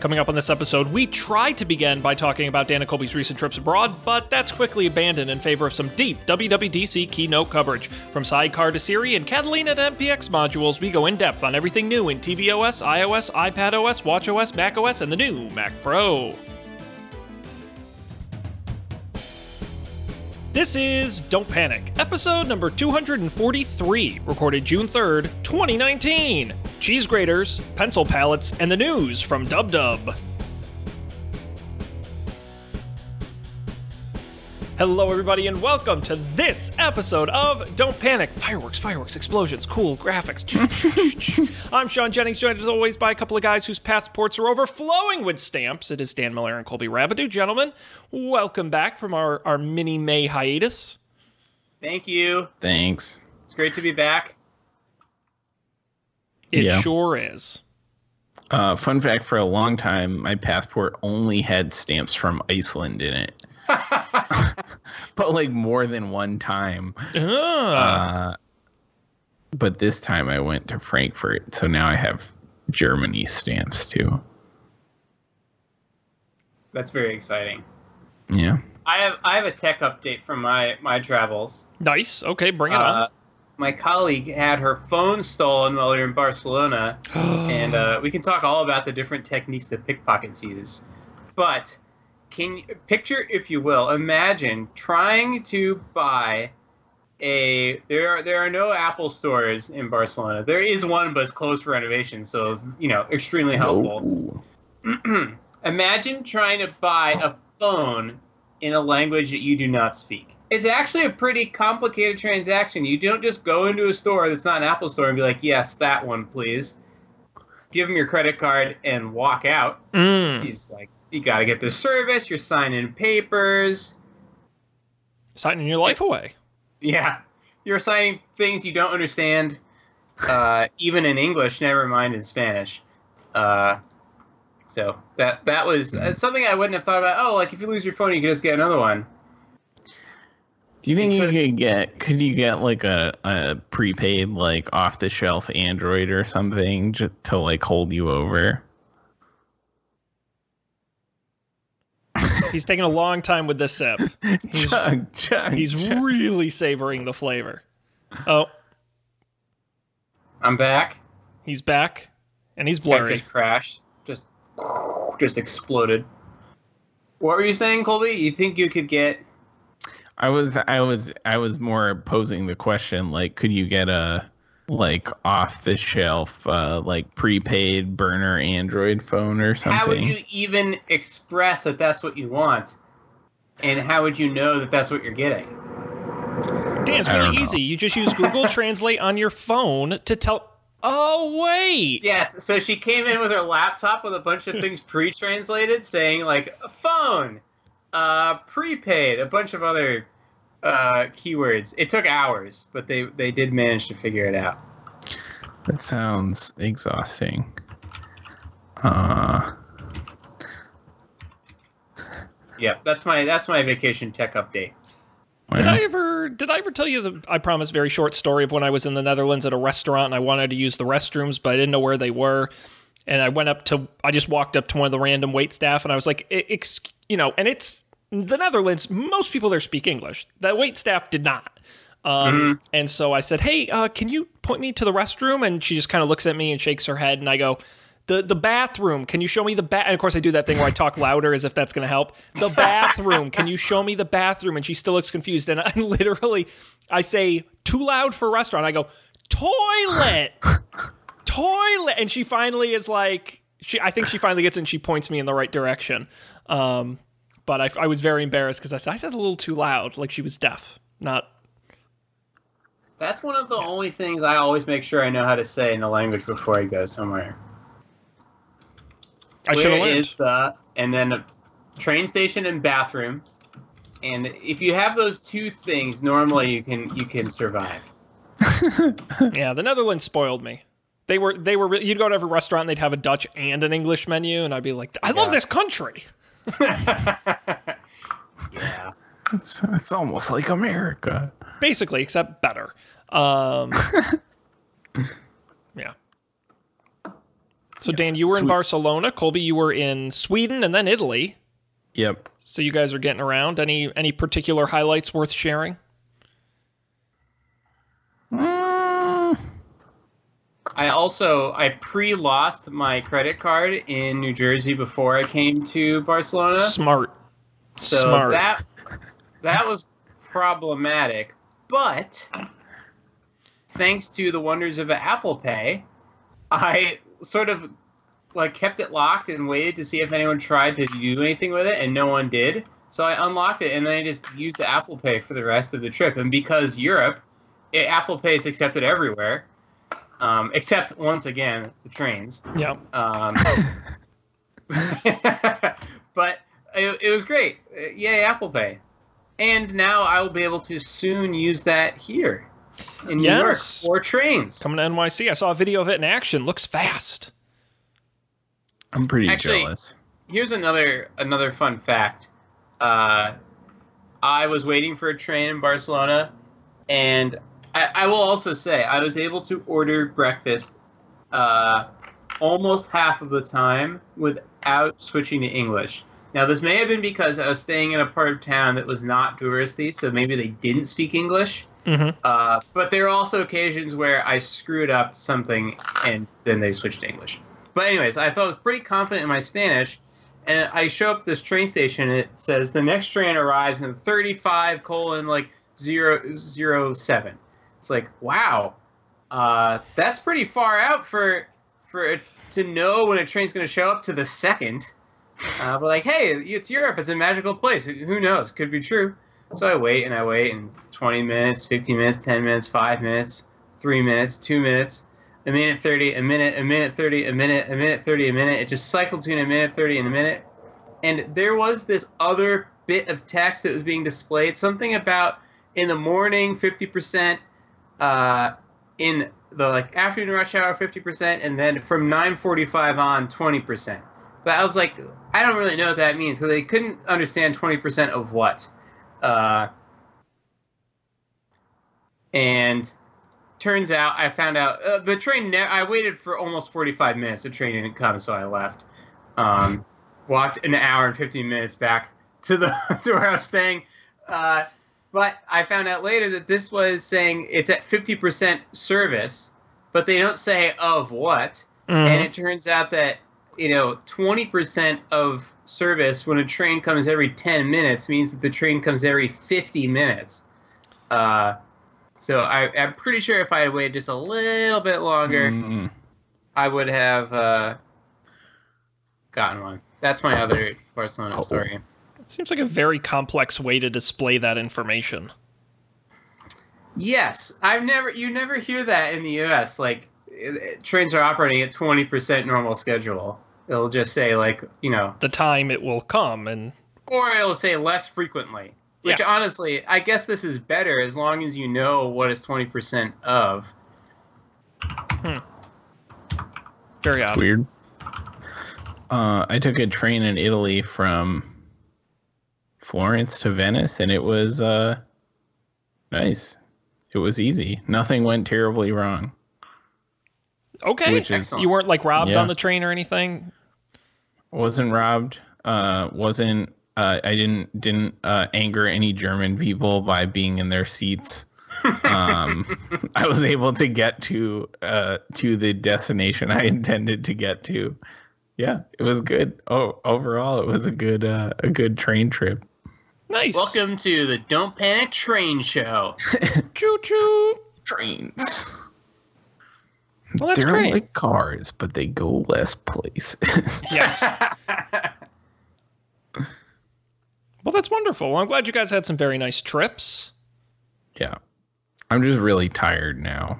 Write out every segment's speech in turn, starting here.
Coming up on this episode, we tried to begin by talking about Dana Colby's recent trips abroad, but that's quickly abandoned in favor of some deep WWDC keynote coverage. From Sidecar to Siri and Catalina to MPX modules, we go in depth on everything new in tvOS, iOS, iPadOS, watchOS, macOS, and the new Mac Pro. This is Don't Panic, episode number 243, recorded June 3rd, 2019. Cheese graters, pencil palettes, and the news from Dub Dub. Hello, everybody, and welcome to this episode of Don't Panic. Fireworks, fireworks, explosions, cool graphics. I'm Sean Jennings, joined as always by a couple of guys whose passports are overflowing with stamps. It is Dan Miller and Colby Rabideau. Gentlemen, welcome back from our, our mini May hiatus. Thank you. Thanks. It's great to be back. It Yeah. sure is. Uh, fun fact for a long time, my passport only had stamps from Iceland in it. but like more than one time. Ah. Uh, but this time I went to Frankfurt, so now I have Germany stamps too. That's very exciting. Yeah. I have I have a tech update from my my travels. nice. Okay, bring it Uh, my colleague had her phone stolen while we were in Barcelona, and uh, we can talk all about the different techniques that pickpockets use. But can you picture, if you will, imagine trying to buy a there are there are no Apple stores in Barcelona. There is one, but it's closed for renovation, so it's, you know extremely helpful. Imagine trying to buy a phone in a language that you do not speak. It's actually a pretty complicated transaction. You don't just go into a store that's not an Apple store and be like, "Yes, that one, please." Give them your credit card and walk out. Mm. He's like, "You got to get the service. You're signing papers. Signing your life away. Yeah, you're signing things you don't understand, uh, even in English. Never mind in Spanish." Uh, so that that was that's something I wouldn't have thought about. Oh, like if you lose your phone, you can just get another one. Do you think you So- could get could you get like a, a prepaid like off the shelf Android or something just to like hold you over? He's taking a long time with this sip. He's- chug, chug, He's chug. really savoring the flavor. Oh, I'm back. he's back, and he's Tech blurry. just crashed. Just just exploded. What were you saying, Colby? You think you could get? I was I was I was more posing the question like could you get a like off the shelf uh like prepaid burner Android phone or something? How would you even express that that's what you want? And how would you know that that's what you're getting? Dan, it's really easy. You just use Google Translate on your phone to tell. Oh wait, Yes. So she came in with her laptop with a bunch of things pre-translated, saying like phone, uh, prepaid, a bunch of other uh, keywords. It took hours, but they they did manage to figure it out. That sounds exhausting. Uh Yeah, That's my that's my vacation tech update. Did I ever did I ever tell you the I promise very short story of when I was in the Netherlands at a restaurant and I wanted to use the restrooms but I didn't know where they were and I went up to I just walked up to one of the random wait staff and I was like "E- ex, you know and it's the Netherlands most people there speak English the wait staff did not um, and so I said hey uh, can you point me to the restroom and she just kind of looks at me and shakes her head and I go the, the bathroom. Can you show me the bath? And of course, I do that thing where I talk louder as if that's going to help. The bathroom. Can you show me the bathroom? And she still looks confused. And I literally, I say too loud for restaurant. I go toilet, toilet, and she finally is like, she. I think she finally gets it and she points me in the right direction. Um, but I, I was very embarrassed because I said I said a little too loud, like she was deaf, not. That's one of the only things I always make sure I know how to say in the language before I go somewhere. I should have Where learned. is the and then a train station and bathroom. And if you have those two things, normally you can you can survive. Yeah, the Netherlands spoiled me. They were they were you'd go to every restaurant and they'd have a Dutch and an English menu and I'd be like, I love Yeah. this country. yeah. it's, it's almost like America. Basically, except better. Um, yeah. So Dan, you were in Barcelona. Colby, you were in Sweden and then Italy. Yep. So you guys are getting around. Any any particular highlights worth sharing? I also I pre-lost my credit card in New Jersey before I came to Barcelona. Smart. So Smart. that that was problematic, but thanks to the wonders of Apple Pay, I sort of like kept it locked and waited to see if anyone tried to do anything with it, and no one did. So I unlocked it and then I just used the Apple Pay for the rest of the trip. And because Europe, it, Apple Pay is accepted everywhere, um, except once again the trains. Yeah. Um, but it, it was great. Uh, Yay, Apple Pay. And now I will be able to soon use that here in New Yes. York for trains. Coming to NYC. I saw a video of it in action. Looks fast. I'm pretty Actually- jealous. Here's another another fun fact. Uh, I was waiting for a train in Barcelona, and I, I will also say I was able to order breakfast uh, almost half of the time without switching to English. Now, this may have been because I was staying in a part of town that was not touristy, so maybe they didn't speak English. hmm Uh, but there are also occasions where I screwed up something and then they switched to English. But anyways, I thought I was pretty confident in my Spanish, and I show up at this train station and it says the next train arrives in 35 colon like zero zero seven. It's like wow, uh, that's pretty far out for for to know when a train's going to show up to the second. Uh, but like, hey, it's Europe. It's a magical place. Who knows? Could be true. So I wait and I wait, and 20 minutes, 15 minutes, 10 minutes, 5 minutes, 3 minutes, 2 minutes, a minute 30, a minute, a minute 30, a minute, a minute 30, a minute. It just cycled between a minute 30 and a minute. And there was this other bit of text that was being displayed, something about in the morning 50%, uh, in the like afternoon rush hour 50%, and then from 9:45 on 20%. But I was like, I don't really know what that means because they couldn't understand 20% of what. Uh, and turns out I found out uh, the train. Ne- I waited for almost 45 minutes. The train didn't come, so I left. Um, walked an hour and 15 minutes back to the to where I was staying. Uh, but I found out later that this was saying it's at 50% service, but they don't say of what. And it turns out that you know 20% of service when a train comes every 10 minutes means that the train comes every 50 minutes. Uh, so I, I'm pretty sure if I had waited just a little bit longer, Mm, I would have uh, gotten one. That's my other Barcelona Oh. story. It seems like a very complex way to display that information. Yes, I've never. You never hear that in the U.S. Like it, it- trains are operating at 20% normal schedule. It'll just say like you know The time it will come, and or it'll say less frequently. Which Yeah. honestly, I guess this is better as long as you know what is twenty percent of. very odd. weird. Uh, I took a train in Italy from Florence to Venice, and it was uh, nice. It was easy. Nothing went terribly wrong. Okay, Which is you weren't like robbed Yeah. on the train or anything. wasn't robbed. Uh, wasn't. Uh, I didn't didn't uh, anger any German people by being in their seats. um, I was able to get to uh, to the destination I intended to get to. Yeah, it was good. Oh, overall, it was a good uh, a good train trip. Nice. Welcome to the Don't Panic Train Show. Choo choo. Trains. Well, that's They're great. like cars, but they go less places. Yes. well, that's wonderful. Well, I'm glad you guys had some very nice trips. yeah, I'm just really tired now.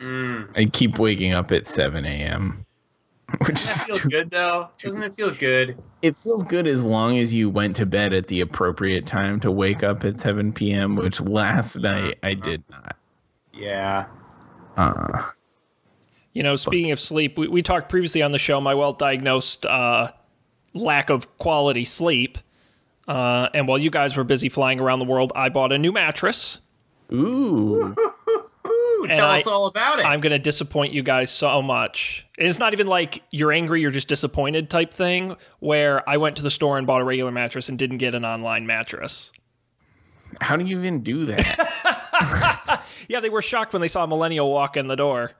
mm. I keep waking up at 7 a.m. Which Doesn't is that feel too good though? Doesn't it feel good? It feels good as long as you went to bed at the appropriate time to wake up at 7 p.m., which last night I did not. Yeah. Uh, You know, speaking of sleep, we, we talked previously on the show my well diagnosed uh, lack of quality sleep. Uh, and while you guys were busy flying around the world, I bought a new mattress. ooh. Woo! And Tell I- us all about it. I'm going to disappoint you guys so much. It's not even like you're angry, you're just disappointed type thing, where I went to the store and bought a regular mattress and didn't get an online mattress. How do you even do that? Yeah, they were shocked when they saw a millennial walk in the door.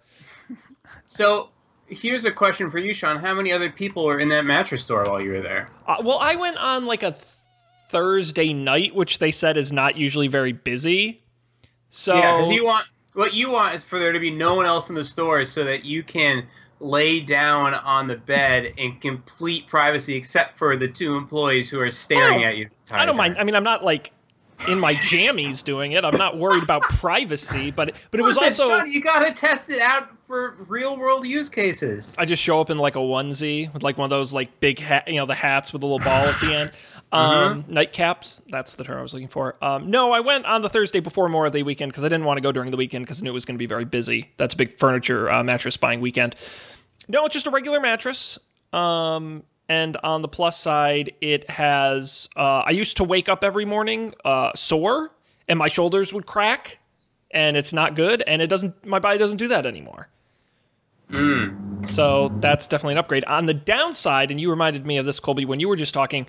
so here's a question for you, Sean. How many other people were in that mattress store while you were there? Uh, well, I went on like a Thursday night, which they said is not usually very busy. So Yeah, because you want what you want is for there to be no one else in the store, so that you can lay down on the bed in complete privacy, except for the two employees who are staring Oh, at you. I don't mind. I mean, I'm not like in my jammies doing it. I'm not worried about privacy, but but it was Listen, also Sean, you gotta test it out for real world use cases. I just show up in like a onesie with like one of those like big hat, you know, the hats with a little ball at the end. Mm-hmm. Um, Nightcaps. That's the term I was looking for. Um, no, I went on the Thursday before Memorial Day weekend because I didn't want to go during the weekend because I knew it was going to be very busy. That's a big furniture uh, mattress buying weekend. No, it's just a regular mattress. Um, and on the plus side, it has. Uh, I used to wake up every morning uh, sore, and my shoulders would crack, and it's not good. And it doesn't. My body doesn't do that anymore. Mm. So that's definitely an upgrade. On the downside, and you reminded me of this, Colby, when you were just talking.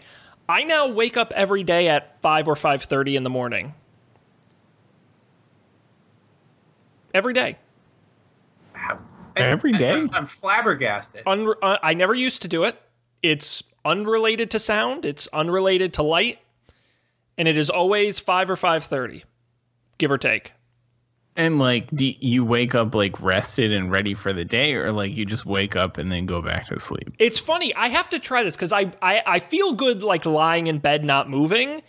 I now wake up every day at five or five thirty in the morning. Every day. Every day? I'm, I'm flabbergasted. Unre- uh, I never used to do it. It's unrelated to sound. It's unrelated to light, and it is always five or five thirty, give or take. And like, do you wake up like rested and ready for the day, or like you just wake up and then go back to sleep? It's funny. I have to try this because I, I I feel good like lying in bed not moving,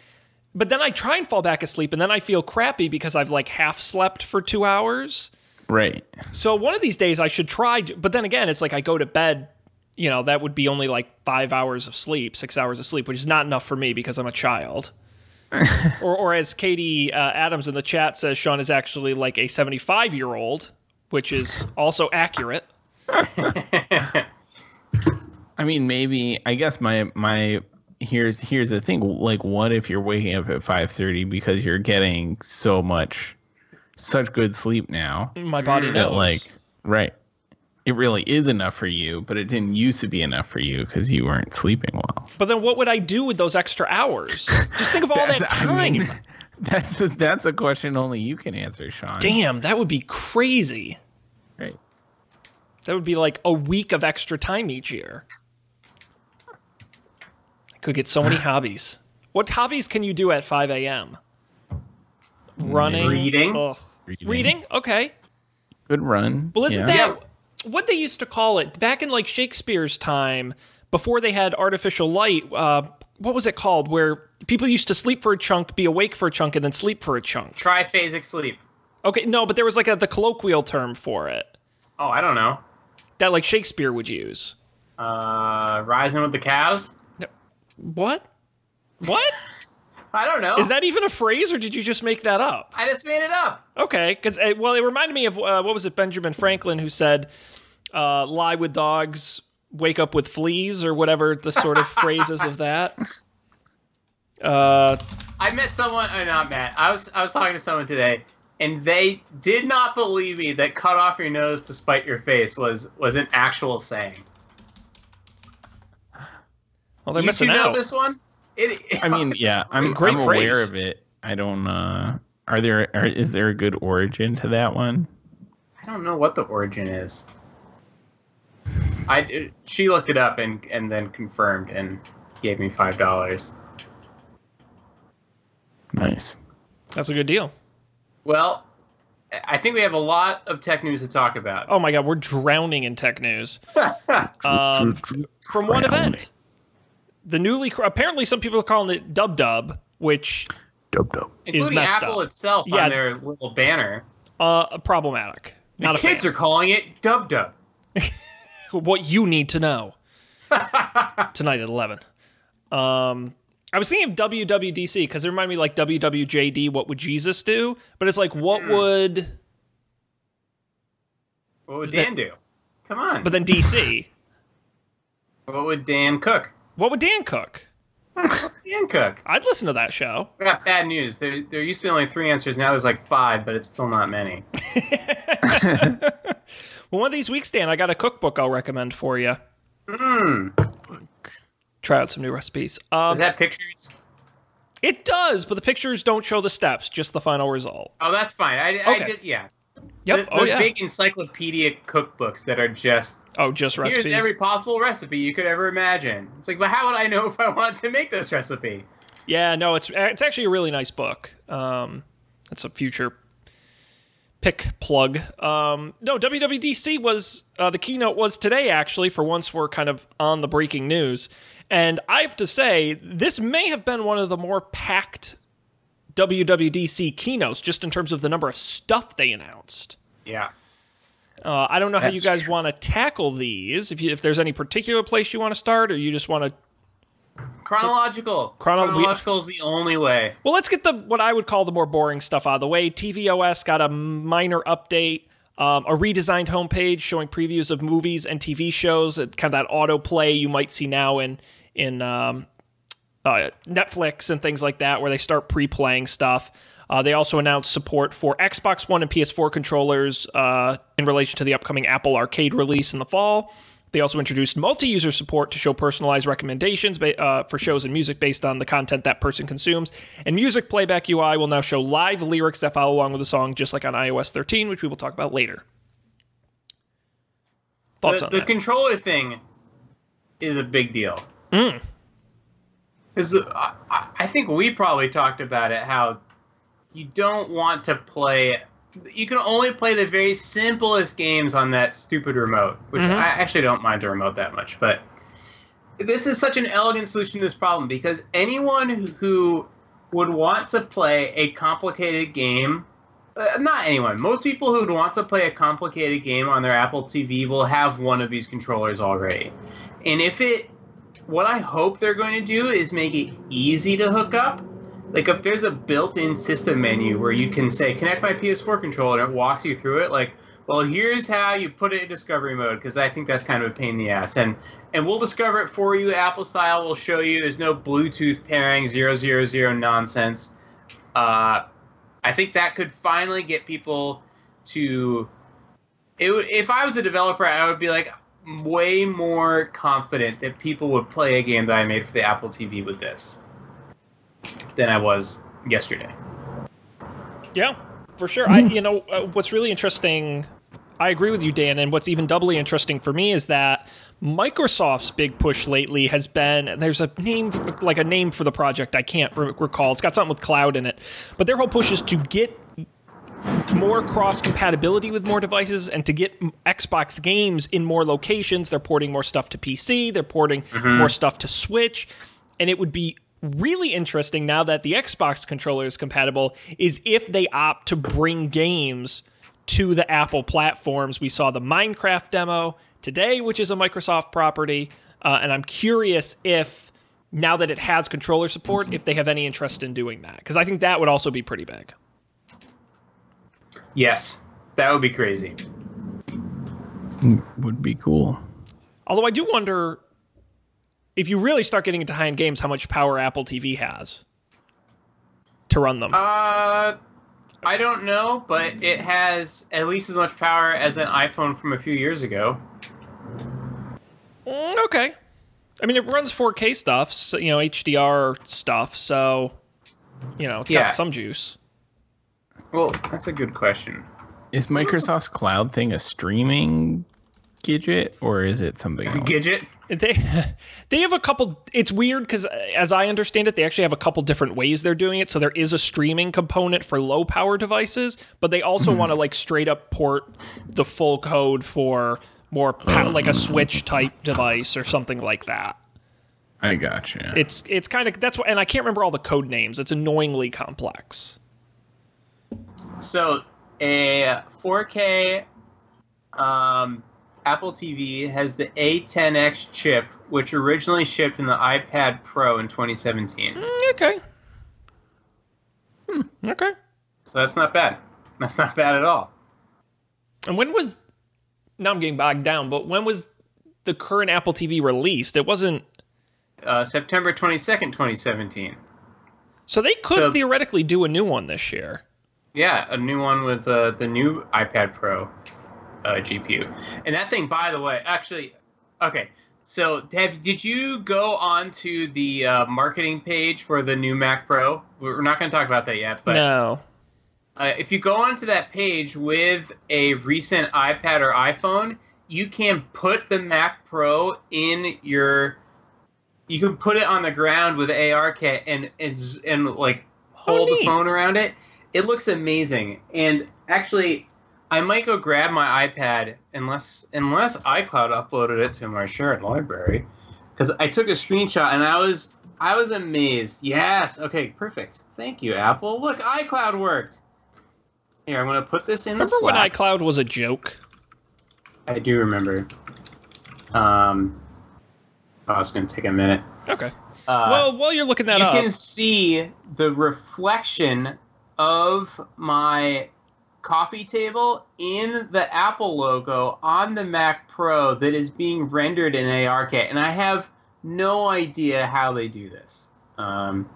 but then I try and fall back asleep, and then I feel crappy because I've like half slept for two hours. Right. So one of these days I should try. But then again, it's like I go to bed. You know that would be only like five hours of sleep, six hours of sleep, which is not enough for me because I'm a child. or, or as Katie uh, Adams in the chat says, Sean is actually like a 75 year old, which is also accurate. I mean, maybe. I guess my my here's here's the thing. Like, what if you're waking up at five thirty because you're getting so much, such good sleep now My body knows. that like, right? It really is enough for you, but it didn't used to be enough for you because you weren't sleeping well. But then what would I do with those extra hours? Just think of all that time. I mean, that's a, that's a question only you can answer, Sean. Damn, that would be crazy. Right. That would be like a week of extra time each year. I could get so many hobbies. What hobbies can you do at 5 a.m.? Running, Reading. Reading. reading. Okay, Good run. well, isn't Yeah. that what they used to call it back in like Shakespeare's time before they had artificial light? Uh, what was it called? Where people used to sleep for a chunk, be awake for a chunk, and then sleep for a chunk. Triphasic sleep. Okay, no, but there was like a, the colloquial term for it Oh, I don't know. that like Shakespeare would use. Uh, rising with the cows. No. What? What? I don't know. Is that even a phrase, or did you just make that up? I just made it up. Okay, because well, it reminded me of uh, what was it, Benjamin Franklin, who said, uh, "Lie with dogs, wake up with fleas," or whatever the sort of phrases of that. Uh, I met someone. Uh, not Matt. I was I was talking to someone today, and they did not believe me that "cut off your nose to spite your face" was was an actual saying. well, they're you missing two know this one? It, I mean, yeah, I'm, a great I'm phrase. aware of it. I don't. uh Are there? Are, is there a good origin to that one? I don't know what the origin is. I she looked it up and and then confirmed and gave me five dollars. Nice. That's a good deal. Well, I think we have a lot of tech news to talk about. Oh my god, we're drowning in tech news. Um, from one event, the newly apparently some people are calling it Dub Dub, which Dub dub. is messed Apple up. itself Yeah. on their little banner. uh problematic. The Not a kids fan. are calling it Dub Dub. what you need to know tonight at 11 um i was thinking of wwdc because it reminded me like wwjd what would jesus do but it's like what Hmm. would What would Dan do? Come on. but then dc what would Dan cook? what would dan cook Dan Cook. I'd listen to that show. I got bad news. There, there used to be only three answers. Now there's like five, but it's still not many. Well, one of these weeks, Dan, I got a cookbook I'll recommend for you. Mm. Try out some new recipes. Um, Is that pictures? it does, but the pictures don't show the steps, just the final result. Oh, that's fine. I, I did. Yeah. Yep. The, oh the yeah. big encyclopedic cookbooks that are just oh, just recipes. here's every possible recipe you could ever imagine. It's like, but how would I know if I wanted to make this recipe? Yeah, no, it's it's actually a really nice book. Um, it's a future pick plug. Um, no, WWDC was uh, the keynote was today. Actually, for once, we're kind of on the breaking news, and I have to say this may have been one of the more packed WWDC keynotes, just in terms of the number of stuff they announced. Yeah. Uh, I don't know how you guys want to tackle these. If you, if there's any particular place you want to start, or you just want to Chronological. Chrono- Chronological is the only way. Well, let's get the what I would call the more boring stuff out of the way. TVOS got a minor update, um, a redesigned homepage showing previews of movies and TV shows, kind of that autoplay you might see now in in um, uh, Netflix and things like that, where they start pre-playing stuff. Uh, they also announced support for Xbox One and PS4 controllers uh, in relation to the upcoming Apple Arcade release in the fall. They also introduced multi-user support to show personalized recommendations uh, for shows and music based on the content that person consumes. And Music Playback UI will now show live lyrics that follow along with the song, just like on iOS 13, which we will talk about later. Thoughts the, on the that? controller thing is a big deal. Mm. Because I, I- I think we probably talked about it how you don't want to play. You can only play the very simplest games on that stupid remote, which Mhm. I actually don't mind the remote that much. But this is such an elegant solution to this problem because anyone who would want to play a complicated game uh, not anyone. Most people who would want to play a complicated game on their Apple TV will have one of these controllers already. And if it, what I hope they're going to do is make it easy to hook up. Like if there's a built-in system menu where you can say connect my PS4 controller and it walks you through it, like, well, here's how you put it in discovery mode because I think that's kind of a pain in the ass. And and we'll discover it for you, Apple style. We'll show you. There's no Bluetooth pairing, zero zero zero nonsense. Uh, I think that could finally get people to. It, if I was a developer, I would be like way more confident that people would play a game that I made for the Apple TV with this than I was yesterday. Yeah, for sure. I, you know, uh, what's really interesting. I agree with you, Dan. And what's even doubly interesting for me is that Microsoft's big push lately has been there's a name, like a name for the project. I can't re- recall. It's got something with cloud in it. But their whole push is to get more cross compatibility with more devices and to get Xbox games in more locations. They're porting more stuff to PC, they're porting more stuff to Switch. And it would be really interesting now that the Xbox controller is compatible is if they opt to bring games to the Apple platforms. We saw the Minecraft demo today, which is a Microsoft property. Uh, and I'm curious if now that it has controller support, if they have any interest in doing that. Because I think that would also be pretty big. Yes, that would be crazy. Would be cool. Although I do wonder if you really start getting into high end games, how much power Apple TV has to run them. Uh, I don't know, but it has at least as much power as an iPhone from a few years ago. Mm, okay. I mean, it runs 4K stuff, so, you know, HDR stuff, so, you know, it's Yeah. got some juice. Well, that's a good question. Is Microsoft's cloud thing a streaming gadget or is it something else? Gidget. They they have a couple. It's weird because, as I understand it, they actually have a couple different ways they're doing it. So there is a streaming component for low power devices, but they also want to like straight up port the full code for more pow- like a Switch type device or something like that. I gotcha. It's it's kind of that's what, and I can't remember all the code names. It's annoyingly complex. So a 4K um, Apple TV has the A10X chip, which originally shipped in the iPad Pro in 2017. Mm, okay. Hmm, okay. So that's not bad. That's not bad at all. And when was now I'm getting bogged down, but when was the current Apple TV released? It wasn't uh, September 22nd, 2017. So they could So- theoretically do a new one this year. Yeah, a new one with uh, the new iPad Pro uh, GPU. And that thing, by the way, actually, okay. So, have, did you go on to the uh, marketing page for the new Mac Pro? We're not going to talk about that yet, but no. uh, if you go onto that page with a recent iPad or iPhone, you can put the Mac Pro in your. You can put it on the ground with ARKit and and and like hold the phone around it. It looks amazing. And actually, I might go grab my iPad unless unless iCloud uploaded it to my shared library, because I took a screenshot and I was I was amazed. Yes. Okay. Perfect. Thank you, Apple. Look, iCloud worked. Here, I'm gonna put this in the Remember when iCloud was a joke? I do remember. Um, oh, it's gonna take a minute. Okay. Uh, well, while you're looking that you up, you can see the reflection of my coffee table in the Apple logo on the Mac Pro that is being rendered in ARKit, and I have no idea how they do this. Um,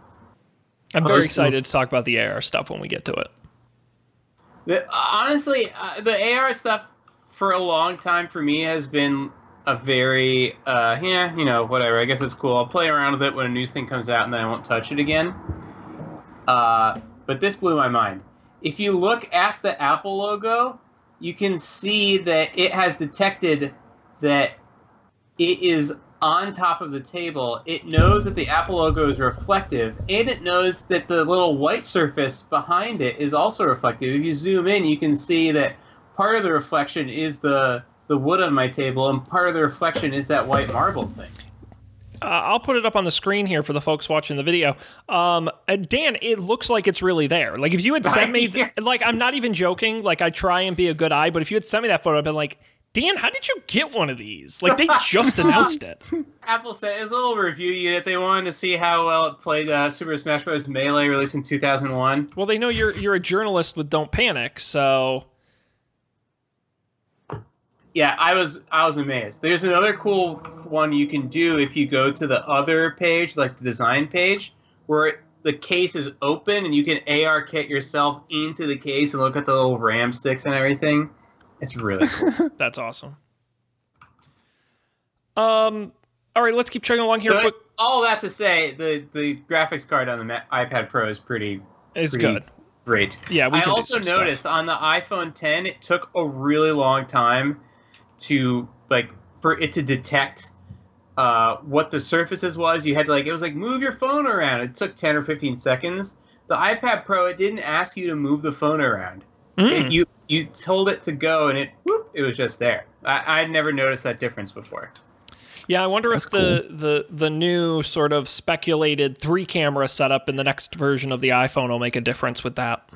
I'm very excited to talk about the AR stuff when we get to it. The, honestly, uh, the AR stuff for a long time for me has been a very, uh, yeah, you know, whatever. I guess it's cool. I'll play around with it when a new thing comes out, and then I won't touch it again. Uh, but this blew my mind. If you look at the Apple logo, you can see that it has detected that it is on top of the table. It knows that the Apple logo is reflective, and it knows that the little white surface behind it is also reflective. If you zoom in, you can see that part of the reflection is the the wood on my table, and part of the reflection is that white marble thing. Uh, I'll put it up on the screen here for the folks watching the video. Um, uh, Dan, it looks like it's really there. Like if you had sent me, Yeah. like I'm not even joking. Like I try and be a good eye, but if you had sent me that photo, I'd been like, Dan, how did you get one of these? Like they just announced it. Apple said it's a little review unit. They wanted to see how well it played uh, Super Smash Bros. Melee, released in 2001. Well, they know you're you're a journalist with Don't Panic, so Yeah, I was I was amazed. There's another cool one you can do if you go to the other page, like the design page, where the case is open and you can AR kit yourself into the case and look at the little RAM sticks and everything. It's really cool. that's awesome. Um, all right, let's keep chugging along here. Quick, all that to say, the the graphics card on the iPad Pro is pretty it's good. great. Yeah, we I also some stuff. noticed on the iPhone 10, it took a really long time to like for it to detect uh, what the surfaces was. You had to like it was like move your phone around. It took 10 or 15 seconds. The iPad Pro, it didn't ask you to move the phone around. Mm. It- you you told it to go, and it whoop, it was just there. I, I'd never noticed that difference before. Yeah, I wonder That's if the, the the new sort of speculated three camera setup in the next version of the iPhone will make a difference with that.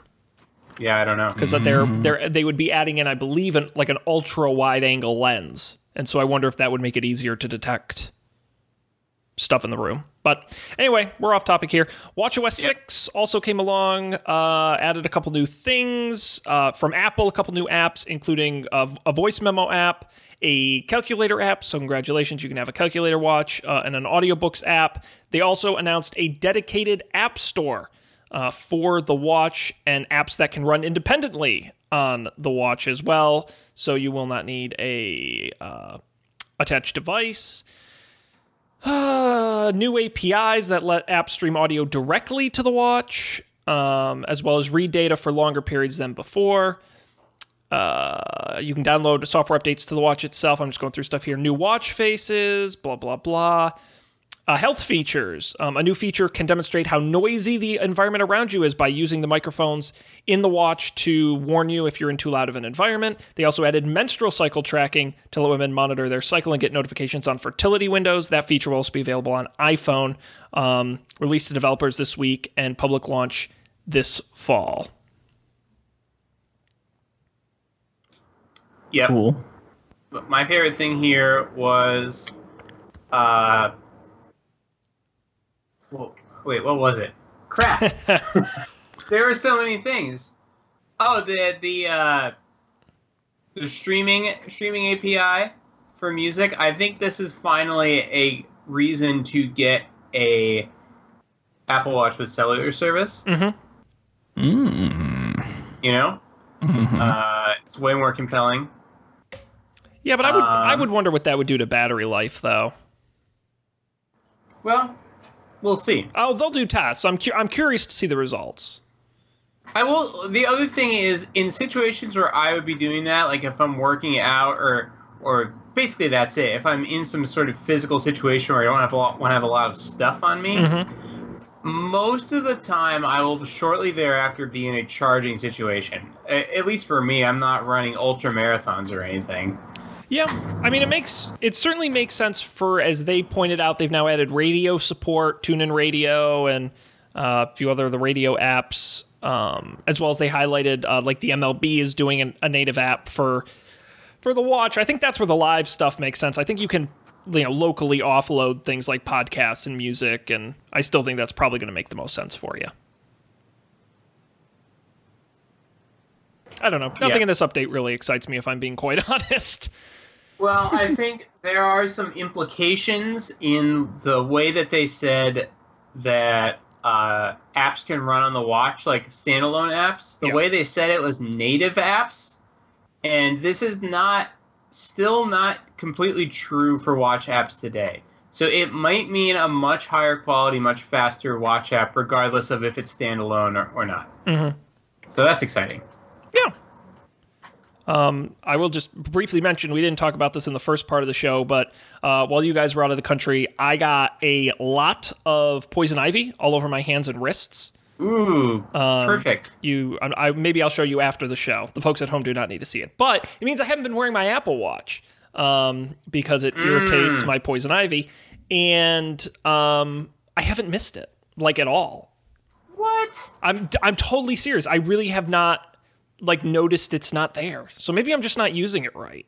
Yeah, I don't know. Because they're they're they would be adding in, I believe, an, like an ultra wide angle lens, and so I wonder if that would make it easier to detect stuff in the room. But anyway, we're off topic here. WatchOS 6 also came along, uh, added a couple new things uh, from Apple, a couple new apps, including a, a voice memo app, a calculator app. So, congratulations, you can have a calculator watch, uh, and an audiobooks app. They also announced a dedicated app store uh, for the watch and apps that can run independently on the watch as well. So, you will not need a uh, attached device. Uh, new APIs that let apps stream audio directly to the watch, um, as well as read data for longer periods than before. Uh, you can download software updates to the watch itself. I'm just going through stuff here. New watch faces, blah, blah, blah. Uh, health features. Um, a new feature can demonstrate how noisy the environment around you is by using the microphones in the watch to warn you if you're in too loud of an environment. They also added menstrual cycle tracking to let women monitor their cycle and get notifications on fertility windows. That feature will also be available on iPhone. Um, released to developers this week and public launch this fall. Yep. Cool. But my favorite thing here was, uh, well, wait, what was it? Crap. there were so many things. Oh, the the uh, the streaming streaming API for music. I think this is finally a reason to get a Apple Watch with cellular service. Mm-hmm. Mm. You know, Mhm. uh, it's way more compelling. Yeah, but I would I Um, would wonder what that would do to battery life, though. Well, we'll see. Oh, they'll do tests. I'm cu- I'm curious to see the results. I will. The other thing is, in situations where I would be doing that, like if I'm working out or or basically that's it. If I'm in some sort of physical situation where I don't have a lot, want to have a lot of stuff on me, Mhm. most of the time I will shortly thereafter be in a charging situation. A- At least for me, I'm not running ultra marathons or anything. Yeah, I mean, it makes it certainly makes sense for as they pointed out, they've now added radio support, TuneIn Radio, and uh, a few other of the radio apps, um, as well as they highlighted uh, like the MLB is doing an, a native app for for the watch. I think that's where the live stuff makes sense. I think you can you know locally offload things like podcasts and music, and I still think that's probably going to make the most sense for you. I don't know. Nothing Yeah. in this update really excites me, if I'm being quite honest. Well, I think there are some implications in the way that they said that uh, apps can run on the watch, like standalone apps. The way they said it was native apps, and this is not still not completely true for watch apps today. So it might mean a much higher quality, much faster watch app, regardless of if it's standalone or, or not. Mhm. So that's exciting. Yeah. Um, I will just briefly mention we didn't talk about this in the first part of the show, but uh, while you guys were out of the country, I got a lot of poison ivy all over my hands and wrists. Ooh, Um, perfect. You, I, I- maybe I'll show you after the show. The folks at home do not need to see it, but it means I haven't been wearing my Apple Watch um, because it irritates my poison ivy, and um, I haven't missed it like at all. What? I'm I'm totally serious. I really have not like noticed it's not there. So maybe I'm just not using it right.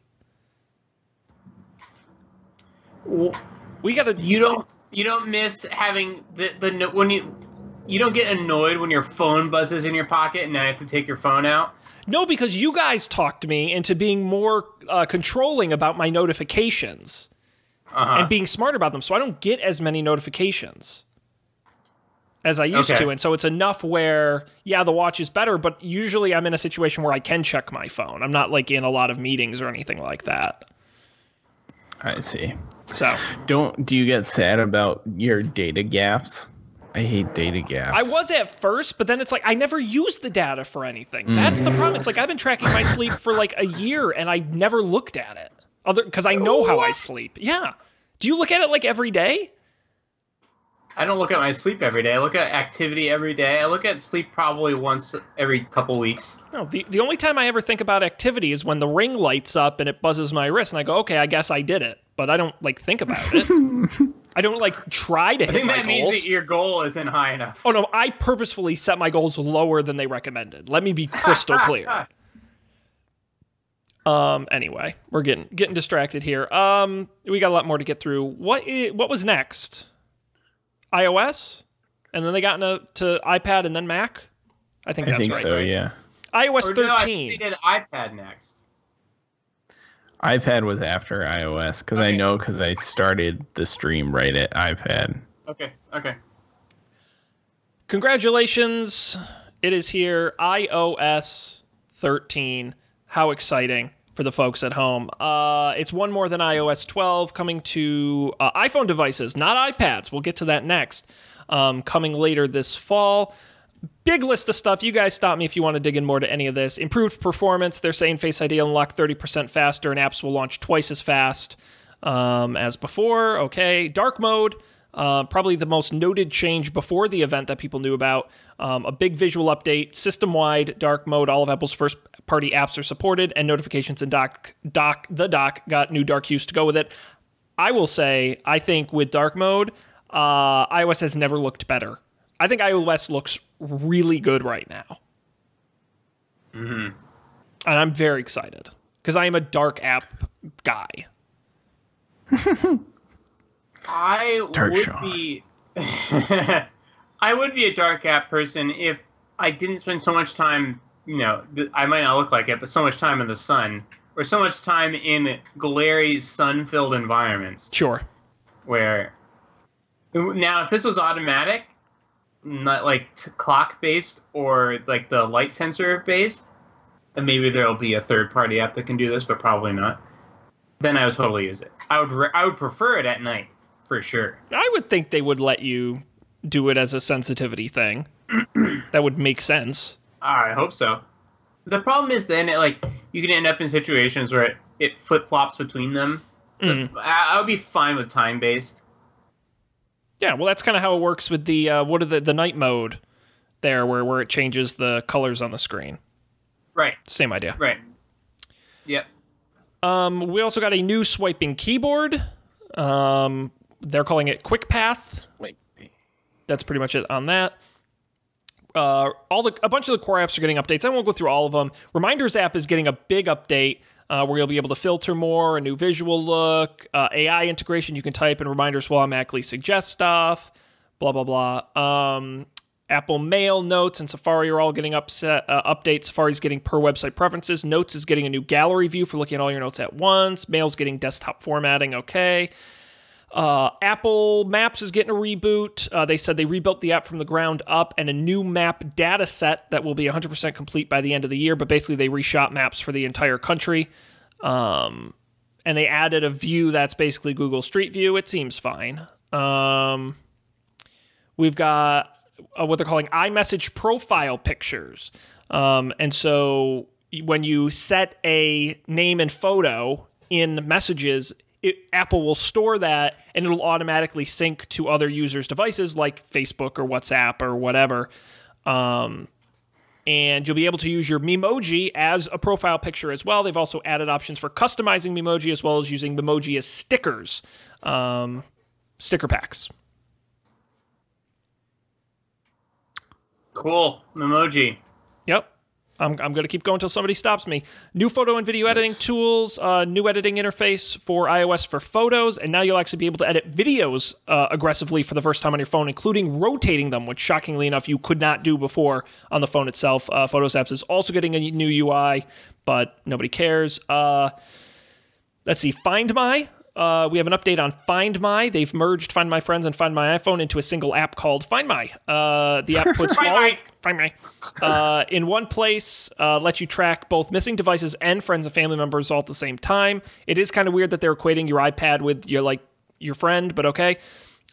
We got to you don't you don't miss having the the no- when you you don't get annoyed when your phone buzzes in your pocket and now you have to take your phone out. No, because you guys talked me into being more uh, controlling about my notifications Uh-huh. and being smart about them, so I don't get as many notifications as I used Okay. to. And so it's enough where, yeah, the watch is better, but usually I'm in a situation where I can check my phone. I'm not like in a lot of meetings or anything like that. I see. So Don't do you get sad about your data gaps? I hate data gaps. I was at first, but then it's like I never used the data for anything. That's the problem. It's like I've been tracking my sleep for like a year and I never looked at it. Other because I know how I sleep. Yeah. Do you look at it like every day? I don't look at my sleep every day. I look at activity every day. I look at sleep probably once every couple weeks. No, the, the only time I ever think about activity is when the ring lights up and it buzzes my wrist, and I go, okay, I guess I did it. But I don't like think about it. I don't like try to I hit think that means that your goal isn't high enough. Oh no, I purposefully set my goals lower than they recommended. Let me be crystal clear. Um anyway, we're getting getting distracted here. Um we got a lot more to get through. What i- what was next? iOS? And then they got into to iPad and then Mac? I think I that's think right. so. Yeah. iOS Or no, I think 13. they did iPad next. iPad was after iOS because I know because I started the stream right at iPad. Okay. Okay. Congratulations. It is here. iOS 13. How exciting for the folks at home. Uh, it's one more than iOS 12 coming to uh, iPhone devices, not iPads. We'll get to that next. Um, coming later this fall. Big list of stuff. You guys stop me if you want to dig in more to any of this. Improved performance. They're saying Face ID unlock 30% faster and apps will launch twice as fast um, as before. Okay. Dark mode. Uh, probably the most noted change before the event that people knew about. Um, a big visual update, system wide dark mode. All of Apple's first party apps are supported, and notifications and dock, dock, the dock got new dark hues to go with it. I will say, I think with dark mode, uh, iOS has never looked better. I think iOS looks really good right now. Mm-hmm. And I'm very excited because I am a dark app guy. I Dark would Sean. be I would be a dark app person if I didn't spend so much time, you know, th- I might not look like it, but so much time in the sun or so much time in glary sun-filled environments Sure. where Now, if this was automatic, not like t- clock based or like the light sensor based, maybe there'll be a third party app that can do this, but probably not. Then I would totally use it. I would re- I would prefer it at night for sure. I would think they would let you do it as a sensitivity thing. that would make sense. I hope so. The problem is then it, like you can end up in situations where it, it flip flops between them. So Mm. I, I would be fine with time based. Yeah, well, that's kind of how it works with the uh, what are the the night mode there, where where it changes the colors on the screen. Right. Same idea. Right. Yep. Um, we also got a new swiping keyboard. Um, they're calling it Quick Path. Wait. That's pretty much it on that. Uh, all the a bunch of the core apps are getting updates. I won't go through all of them. Reminders app is getting a big update uh, where you'll be able to filter more, a new visual look, uh, AI integration. You can type in reminders will automatically suggest stuff. Blah blah blah. Um, Apple Mail, Notes, and Safari are all getting upset uh, updates. Safari's getting per website preferences. Notes is getting a new gallery view for looking at all your notes at once. Mail's getting desktop formatting. Okay. Uh, Apple Maps is getting a reboot. Uh, they said they rebuilt the app from the ground up and a new map data set that will be 100% complete by the end of the year. But basically, they reshot maps for the entire country. Um, and they added a view that's basically Google Street View. It seems fine. Um, we've got uh, what they're calling iMessage profile pictures. Um, and so when you set a name and photo in messages, it, Apple will store that and it'll automatically sync to other users' devices like Facebook or WhatsApp or whatever. Um, and you'll be able to use your Memoji as a profile picture as well. They've also added options for customizing Memoji as well as using Memoji as stickers, um, sticker packs. Cool. Memoji. I'm, I'm going to keep going until somebody stops me. New photo and video editing tools, uh, new editing interface for iOS for photos, and now you'll actually be able to edit videos uh, aggressively for the first time on your phone, including rotating them, which shockingly enough you could not do before on the phone itself. Uh, Photos apps is also getting a new UI, but nobody cares. Uh, let's see, Find My. Uh, we have an update on Find My. They've merged Find My Friends and Find My iPhone into a single app called Find My. Uh, the app puts all My. Find My uh, in one place, uh, lets you track both missing devices and friends and family members all at the same time. It is kind of weird that they're equating your iPad with your like your friend, but okay.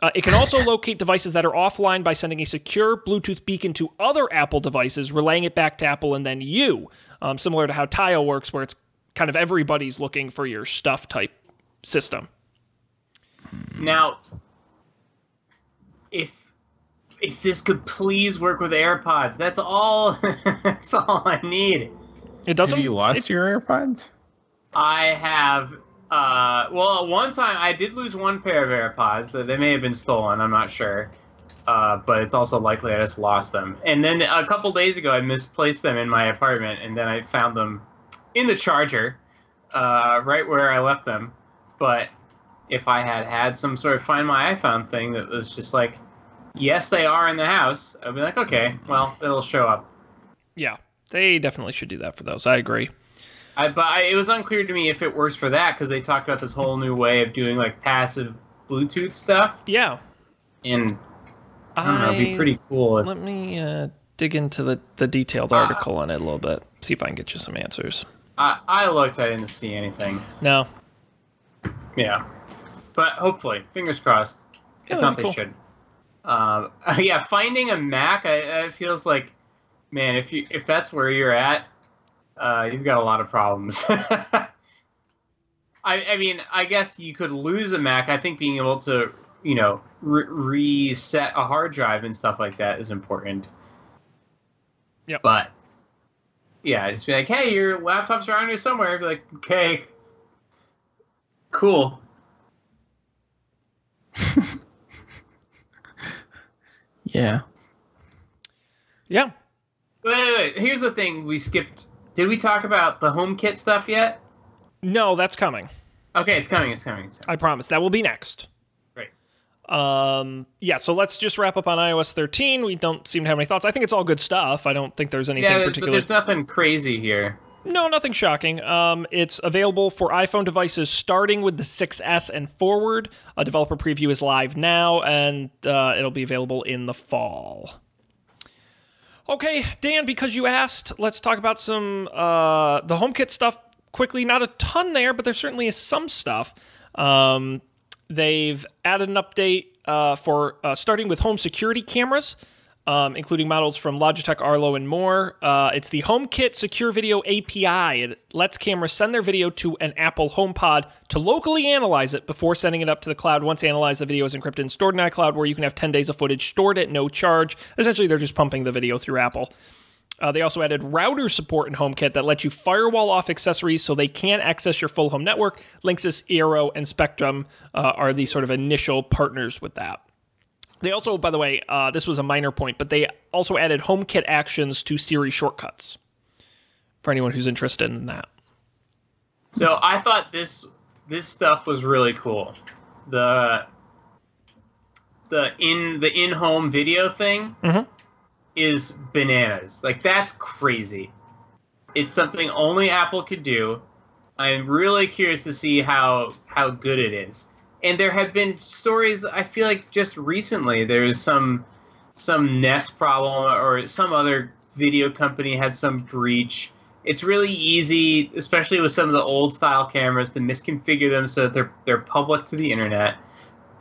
Uh, it can also locate devices that are offline by sending a secure Bluetooth beacon to other Apple devices, relaying it back to Apple and then you, um, similar to how Tile works, where it's kind of everybody's looking for your stuff type system. Now, if if this could please work with AirPods, that's all. that's all I need. It doesn't. Have you lost your AirPods? I have. Uh, well, one time I did lose one pair of AirPods. So they may have been stolen. I'm not sure. Uh, but it's also likely I just lost them. And then a couple days ago, I misplaced them in my apartment, and then I found them in the charger, uh, right where I left them. But if I had had some sort of Find My iPhone thing that was just like, yes, they are in the house, I'd be like, okay, well, it'll show up. Yeah, they definitely should do that for those. I agree. I, but I, it was unclear to me if it works for that because they talked about this whole new way of doing like passive Bluetooth stuff, Yeah. and I don't know, it'd be pretty cool. If, Let me uh, dig into the, the detailed Ah. article on it a little bit. See if I can get you some answers. I, I looked, I didn't see anything. No. Yeah, but hopefully, fingers crossed. Yeah, if not, be they should. Um, yeah, finding a Mac, I, I feels like, man, if you if that's where you're at, uh, you've got a lot of problems. I, I mean, I guess you could lose a Mac. I think being able to, you know, re- reset a hard drive and stuff like that is important. Yeah. But yeah, just be like, hey, your laptop's around here somewhere. Be like, okay, cool. Yeah. Yeah. Wait, wait, wait. Here's the thing we skipped. Did we talk about the HomeKit stuff yet? No, that's coming. Okay, it's coming. It's coming. It's coming. I promise. That will be next. Great. Um, yeah, so let's just wrap up on iOS 13. We don't seem to have any thoughts. I think it's all good stuff. I don't think there's anything Yeah, but particular. there's nothing crazy here. No, nothing shocking. Um, it's available for iPhone devices starting with the 6S and forward. A developer preview is live now, and uh, it'll be available in the fall. Okay, Dan, because you asked, let's talk about some uh, the HomeKit stuff quickly. Not a ton there, but there certainly is some stuff. Um, they've added an update uh, for uh, starting with home security cameras um, including models from Logitech, Arlo, and more. Uh, it's the HomeKit Secure Video API. It lets cameras send their video to an Apple HomePod to locally analyze it before sending it up to the cloud. Once analyzed, the video is encrypted and stored in iCloud, where you can have 10 days of footage stored at no charge. Essentially, they're just pumping the video through Apple. Uh, they also added router support in HomeKit that lets you firewall off accessories so they can't access your full home network. Linksys, Eero, and Spectrum uh, are the sort of initial partners with that. They also, by the way, uh, this was a minor point, but they also added HomeKit actions to Siri shortcuts for anyone who's interested in that. So I thought this this stuff was really cool. The the in the in home video thing Mhm. is bananas. Like that's crazy. It's something only Apple could do. I'm really curious to see how how good it is. And there have been stories. I feel like just recently there's some some Nest problem or some other video company had some breach. It's really easy, especially with some of the old style cameras, to misconfigure them so that they're they're public to the internet.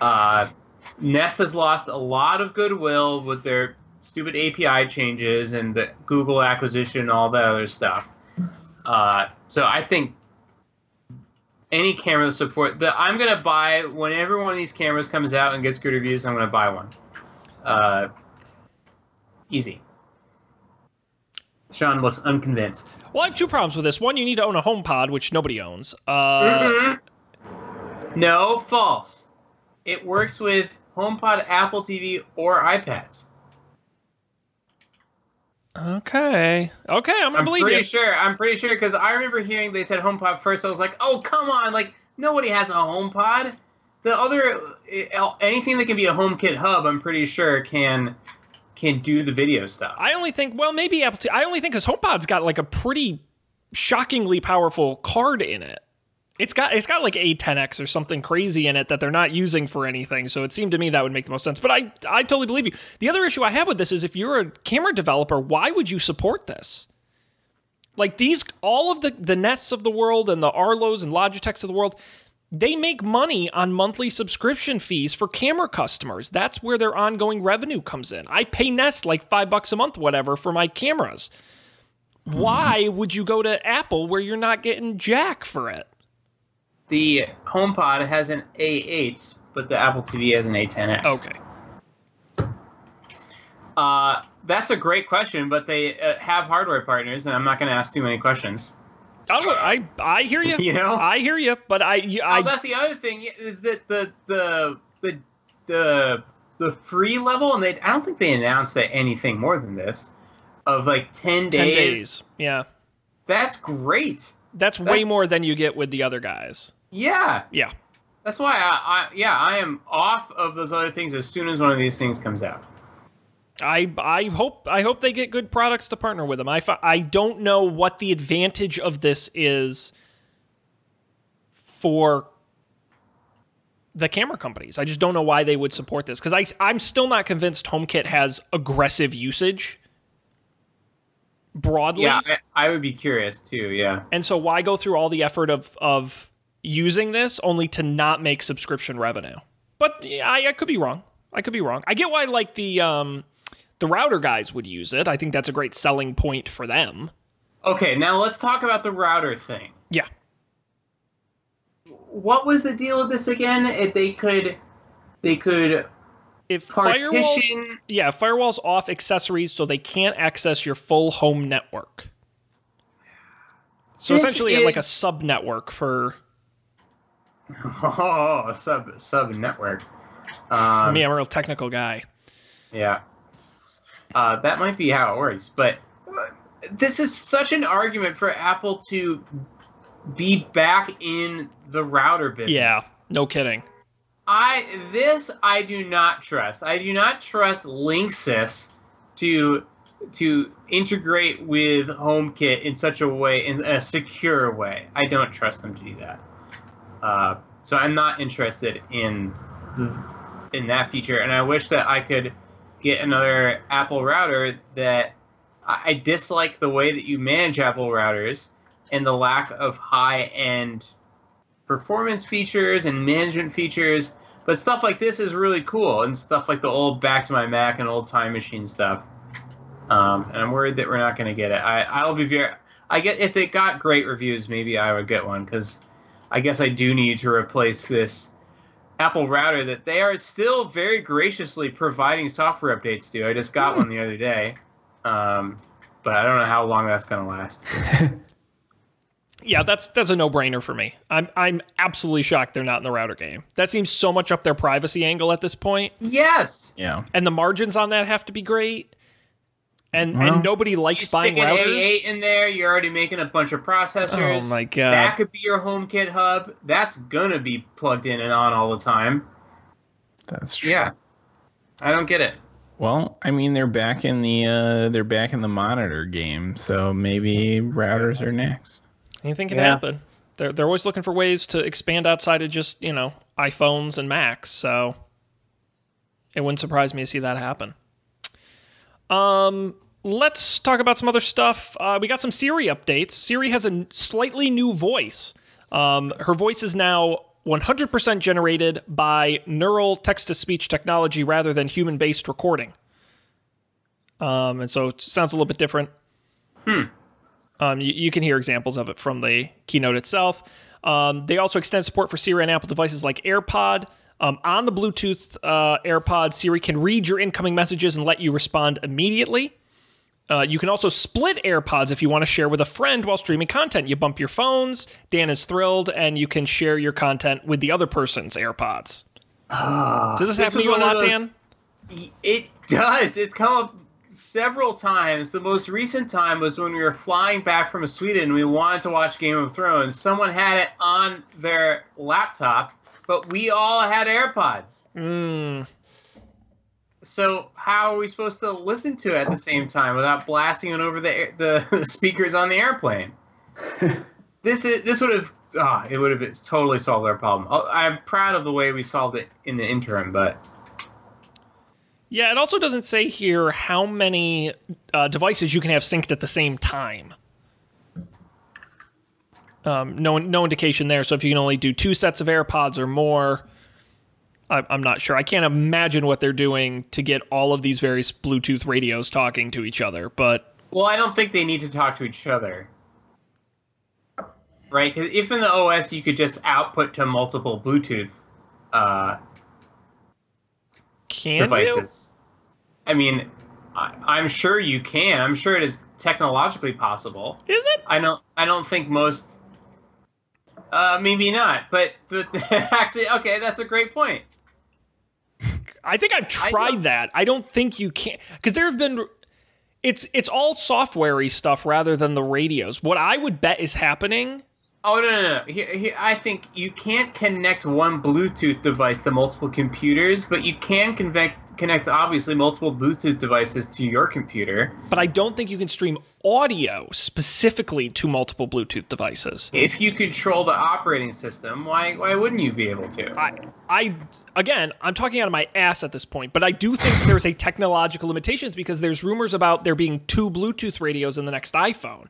Uh, Nest has lost a lot of goodwill with their stupid API changes and the Google acquisition and all that other stuff. Uh, so I think any camera that support that I'm gonna buy whenever one of these cameras comes out and gets good reviews, I'm gonna buy one. Uh, easy. Sean looks unconvinced. Well, I have two problems with this. One, you need to own a HomePod, which nobody owns. Uh, Mhm. No, false. It works with HomePod, Apple TV, or iPads. Okay. Okay, I'm gonna I'm believe pretty you. sure. I'm pretty sure because I remember hearing they said HomePod first. I was like, oh come on, like nobody has a HomePod. The other eh, anything that can be a HomeKit hub, I'm pretty sure can can do the video stuff. I only think, well, maybe Apple. T- I only think because HomePod's got like a pretty shockingly powerful card in it. It's got it's got like A10X or something crazy in it that they're not using for anything. So it seemed to me that would make the most sense. But I I totally believe you. The other issue I have with this is if you're a camera developer, why would you support this? Like these, all of the the Nests of the world and the Arlos and Logitechs of the world, they make money on monthly subscription fees for camera customers. That's where their ongoing revenue comes in. I pay Nest like five bucks a month, whatever, for my cameras. Why would you go to Apple where you're not getting jack for it? The HomePod has an A8, but the Apple TV has an A10X. Okay. Uh, that's a great question, but they uh, have hardware partners, and I'm not going to ask too many questions. I, I I hear you. You know? I hear you, but I you- oh, I that's the other thing is that the the the the the free level, and they I don't think they announced that anything more than this of like ten days. ten days. Yeah, That's great. that's, way more than you get with the other guys. Yeah, Yeah. that's why I, I yeah I am off of those other things as soon as one of these things comes out. I I hope I hope they get good products to partner with them. I I don't know what the advantage of this is for the camera companies. I just don't know why they would support this because I I'm still not convinced HomeKit has aggressive usage broadly. Yeah, I, I would be curious too. Yeah. And so why go through all the effort of of using this only to not make subscription revenue? But I, I could be wrong. I could be wrong. I get why like the um the router guys would use it. I think that's a great selling point for them. Okay, now let's talk about the router thing. Yeah. What was the deal with this again? If they could, they could If partition. firewalls yeah, firewalls off accessories so they can't access your full home network. So This essentially like a sub network for Oh, sub sub network. Um, mean, I'm a real technical guy. Yeah. Uh, that might be how it works, but uh, this is such an argument for Apple to be back in the router business. Yeah, no kidding. I this I do not trust. I do not trust Linksys to to integrate with HomeKit in such a way, in a secure way. I don't trust them to do that. Uh, so I'm not interested in in that feature, and I wish that I could get another Apple router that I dislike the way that you manage Apple routers and the lack of high end performance features and management features. But stuff like this is really cool, and stuff like the old Back to My Mac and old Time Machine stuff. Um, and I'm worried that we're not going to get it. I I'll be very. I get if it got great reviews, maybe I would get one because I guess I do need to replace this Apple router that they are still very graciously providing software updates to. I just got mm. one the other day, um, but I don't know how long that's going to last. yeah, that's that's a no brainer for me. I'm I'm absolutely shocked they're not in the router game. That seems so much up their privacy angle at this point. Yes. Yeah. And the margins on that have to be great. And well, and nobody likes buying routers. A8 in there, you're already making a bunch of processors. Oh my god. That could be your HomeKit hub. That's gonna be plugged in and on all the time. That's true. Yeah. I don't get it. Well, I mean they're back in the uh they're back in the monitor game, so maybe routers are next. Anything can yeah. happen. They're they're always looking for ways to expand outside of just, you know, iPhones and Macs, so it wouldn't surprise me to see that happen. Um let's talk about some other stuff. Uh, we got some Siri updates. Siri has a slightly new voice. Um, her voice is now 100% generated by neural text to speech technology rather than human based recording. Um, and so it sounds a little bit different. Hmm. Um, you, you, can hear examples of it from the keynote itself. Um, they also extend support for Siri on Apple devices like AirPod. Um, on the Bluetooth uh, AirPod, Siri can read your incoming messages and let you respond immediately. Uh, you can also split AirPods if you want to share with a friend while streaming content. You bump your phones. Dan is thrilled, and you can share your content with the other person's AirPods. Uh, does this, this happen to you a lot, those, Dan? It does. It's come up several times. The most recent time was when we were flying back from Sweden and we wanted to watch Game of Thrones. Someone had it on their laptop, but we all had AirPods. Mm. So how are we supposed to listen to it at the same time without blasting it over the the, the speakers on the airplane? this is this would have ah, oh, it would have totally solved our problem. Oh, I'm proud of the way we solved it in the interim, but yeah, it also doesn't say here how many uh, devices you can have synced at the same time. Um, no, no indication there. So if you can only do two sets of AirPods or more, I'm not sure. I can't imagine what they're doing to get all of these various Bluetooth radios talking to each other. But well, I don't think they need to talk to each other, right? Because if in the OS you could just output to multiple Bluetooth uh, can devices. You? I mean, I, am sure you can. I'm sure it is technologically possible. Is it? I don't. I don't think most. Uh, maybe not, but, but actually, okay, that's a great point. I think I've tried that. I don't think you can because there have been it's it's all softwarey stuff rather than the radios. What I would bet is happening. Oh no no no! Here, here, I think you can't connect one Bluetooth device to multiple computers, but you can connect connect obviously multiple Bluetooth devices to your computer. But I don't think you can stream audio specifically to multiple Bluetooth devices. If you control the operating system, why why wouldn't you be able to? I I again, I'm talking out of my ass at this point, but I do think there's a technological limitations because there's rumors about there being two Bluetooth radios in the next iPhone.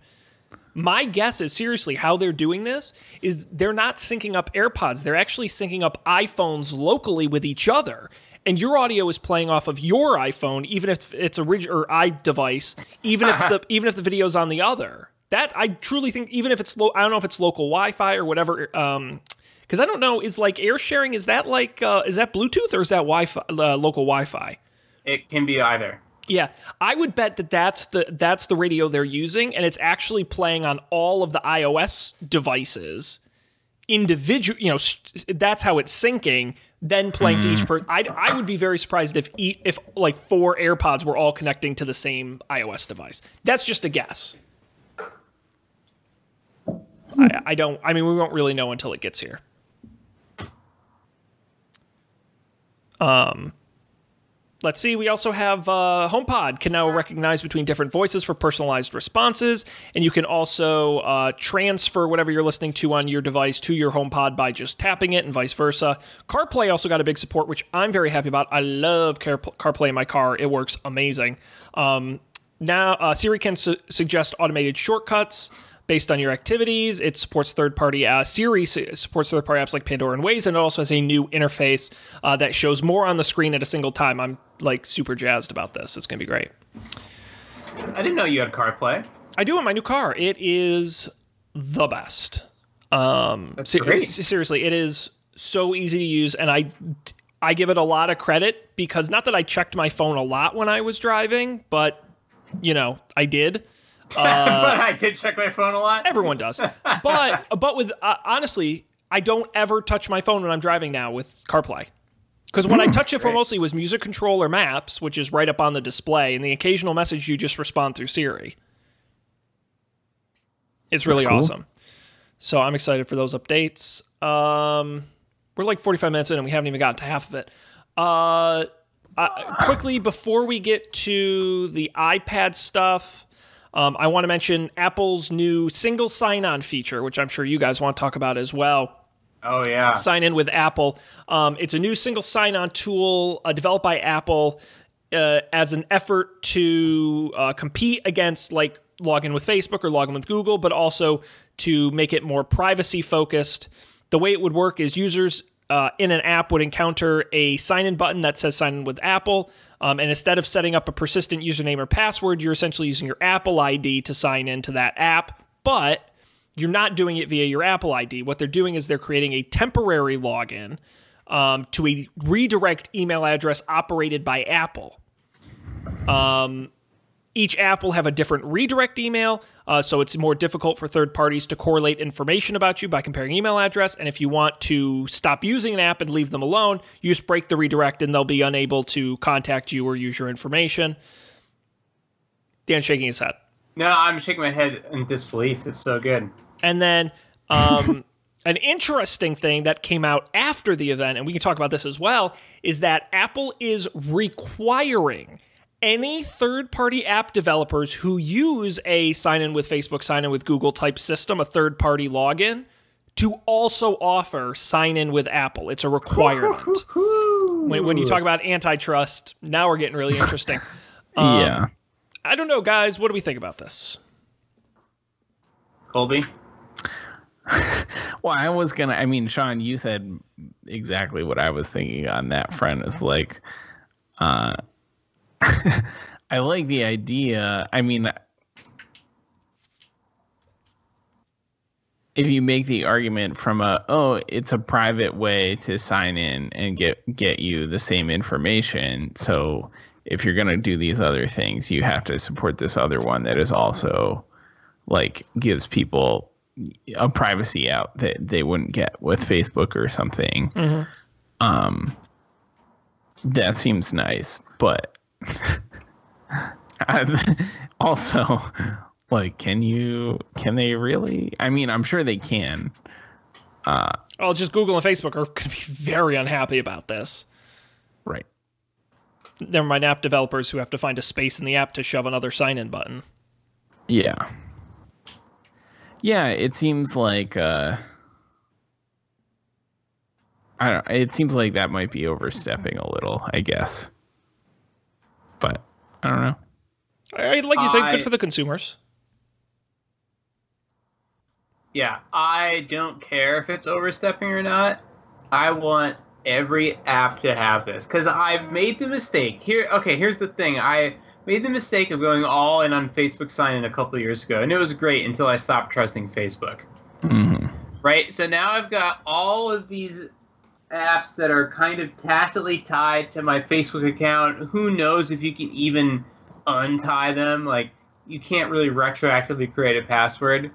My guess is seriously how they're doing this is they're not syncing up AirPods. They're actually syncing up iPhones locally with each other and your audio is playing off of your iPhone, even if it's a original or iDevice, even if the even if the video's on the other. That I truly think, even if it's low, I don't know if it's local Wi-Fi or whatever. Um, because I don't know, is like air sharing? Is that like uh, is that Bluetooth or is that Wi-Fi uh, local Wi-Fi? It can be either. Yeah, I would bet that that's the that's the radio they're using, and it's actually playing on all of the iOS devices individual. You know, that's how it's syncing then playing mm. to each hmm. person. I I would be very surprised if if like four AirPods were all connecting to the same iOS device. That's just a guess. I, I don't. I mean, we won't really know until it gets here. Um, let's see. We also have uh, HomePod can now recognize between different voices for personalized responses, and you can also uh, transfer whatever you're listening to on your device to your HomePod by just tapping it, and vice versa. CarPlay also got a big support, which I'm very happy about. I love Car- CarPlay in my car; it works amazing. Um, now, uh, Siri can su- suggest automated shortcuts based on your activities. It supports third party uh, Siri supports third party apps like Pandora and Waze, and it also has a new interface uh, that shows more on the screen at a single time. I'm like super jazzed about this. It's gonna be great. I didn't know you had CarPlay. I do in my new car. It is the best. Um, That's se- great. seriously, it is so easy to use, and I I give it a lot of credit because not that I checked my phone a lot when I was driving, but you know I did. but I did check my phone a lot. Everyone does. But but with uh, honestly, I don't ever touch my phone when I'm driving now with CarPlay. Because what I touch it for mostly was music control or maps, which is right up on the display, and the occasional message you just respond through Siri. It's really cool. awesome. So I'm excited for those updates. Um, we're like 45 minutes in and we haven't even gotten to half of it. Uh, uh, quickly, before we get to the iPad stuff, um, I want to mention Apple's new single sign on feature, which I'm sure you guys want to talk about as well Oh yeah. sign in with Apple. Um, it's a new single sign on tool uh, developed by Apple uh, as an effort to uh, compete against like login with Facebook or login with Google, but also to make it more privacy focused. The way it would work is users uh, in an app would encounter a sign in button that says sign in with Apple. Um, and instead of setting up a persistent username or password, you're essentially using your Apple ID to sign into that app. But you're not doing it via your Apple ID. What they're doing is they're creating a temporary login um, to a redirect email address operated by Apple. Um, each app will have a different redirect email, uh, so it's more difficult for third parties to correlate information about you by comparing email address. And if you want to stop using an app and leave them alone, you just break the redirect, and they'll be unable to contact you or use your information. Dan shaking his head. No, I'm shaking my head in disbelief. It's so good. And then um, an interesting thing that came out after the event, and we can talk about this as well, is that Apple is requiring any third party app developers who use a sign in with Facebook, sign in with Google type system, a third party login, to also offer sign in with Apple. It's a requirement. when, when you talk about antitrust, now we're getting really interesting. Um, yeah. I don't know, guys. What do we think about this? Colby. Well, I was gonna. I mean, Sean, you said exactly what I was thinking on that front. Is like, uh, I like the idea. I mean, if you make the argument from a oh, it's a private way to sign in and get get you the same information. So if you're gonna do these other things, you have to support this other one that is also like gives people a privacy out that they wouldn't get with Facebook or something. Um, that seems nice, but also, like, can you? Can they really? I mean, I'm sure they can. Oh, just Google and Facebook are going to be very unhappy about this. Right. Never mind app developers who have to find a space in the app to shove another sign in button. Yeah. Yeah, it seems like uh I don't it seems like that might be overstepping a little, I guess. But I don't know. I, like you said, I- good for the consumers. Yeah, I don't care if it's overstepping or not. I want every app to have this because I've made the mistake. Here, okay, here's the thing. I made the mistake of going all in on Facebook sign in a couple of years ago, and it was great until I stopped trusting Facebook. Mhm. Right? So now I've got all of these apps that are kind of tacitly tied to my Facebook account. Who knows if you can even untie them? Like, you can't really retroactively create a password.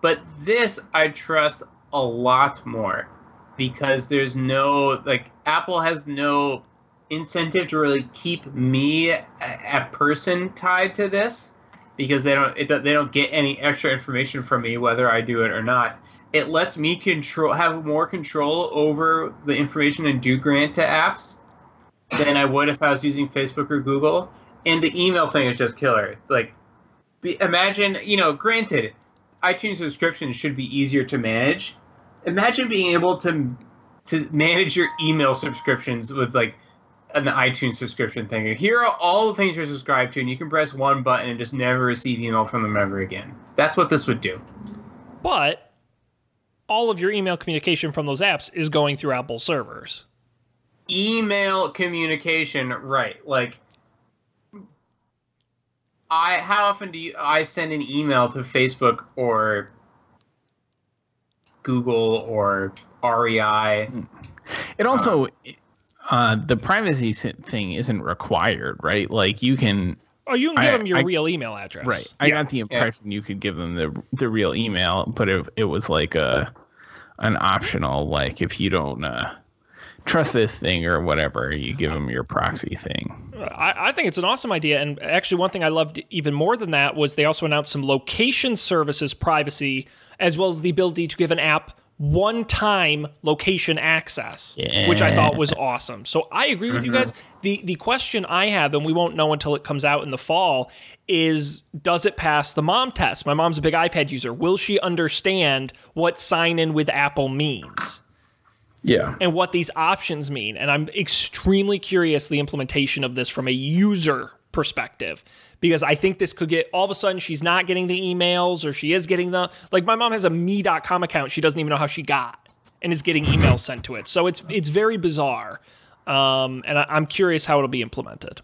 But this I trust a lot more because there's no, like, Apple has no incentive to really keep me a, a person tied to this because they don't it, they don't get any extra information from me whether I do it or not. It lets me control have more control over the information and do grant to apps, than I would if I was using Facebook or Google. And the email thing is just killer. Like, be, imagine, you know, granted, iTunes subscriptions should be easier to manage. Imagine being able to to manage your email subscriptions with like an iTunes subscription thing. Here are all the things you're subscribed to, and you can press one button and just never receive email from them ever again. That's what this would do. But all of your email communication from those apps is going through Apple servers. Email communication, right? Like, I how often do you I send an email to Facebook or Google or REI? It also uh, the privacy thing isn't required, right? Like you can Oh, you can give I- them your I- real email address. Right. I got the impression you could give them the the real email, but it, it was like a an optional like if you don't uh, trust this thing or whatever, you give them your proxy thing. I, I think it's an awesome idea. And actually, one thing I loved even more than that was they also announced some location services privacy, as well as the ability to give an app one time location access, which I thought was awesome. So I agree with you mm-hmm. guys. The the question I have, and we won't know until it comes out in the fall, is does it pass the mom test? My mom's a big iPad user. Will she understand what sign in with Apple means? Yeah. and what these options mean. And I'm extremely curious the implementation of this from a user perspective because I think this could get all of a sudden she's not getting the emails or she is getting the like my mom has a me.com account she doesn't even know how she got and is getting emails sent to it. So it's it's very bizarre. Um, and I, I'm curious how it'll be implemented.